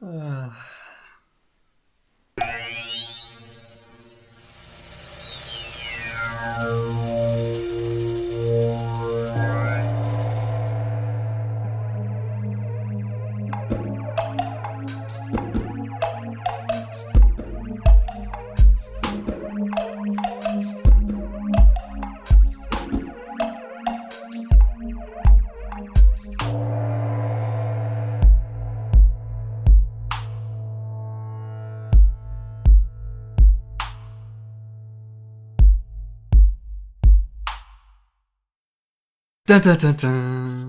Ah. [LAUGHS] dun, dun, dun.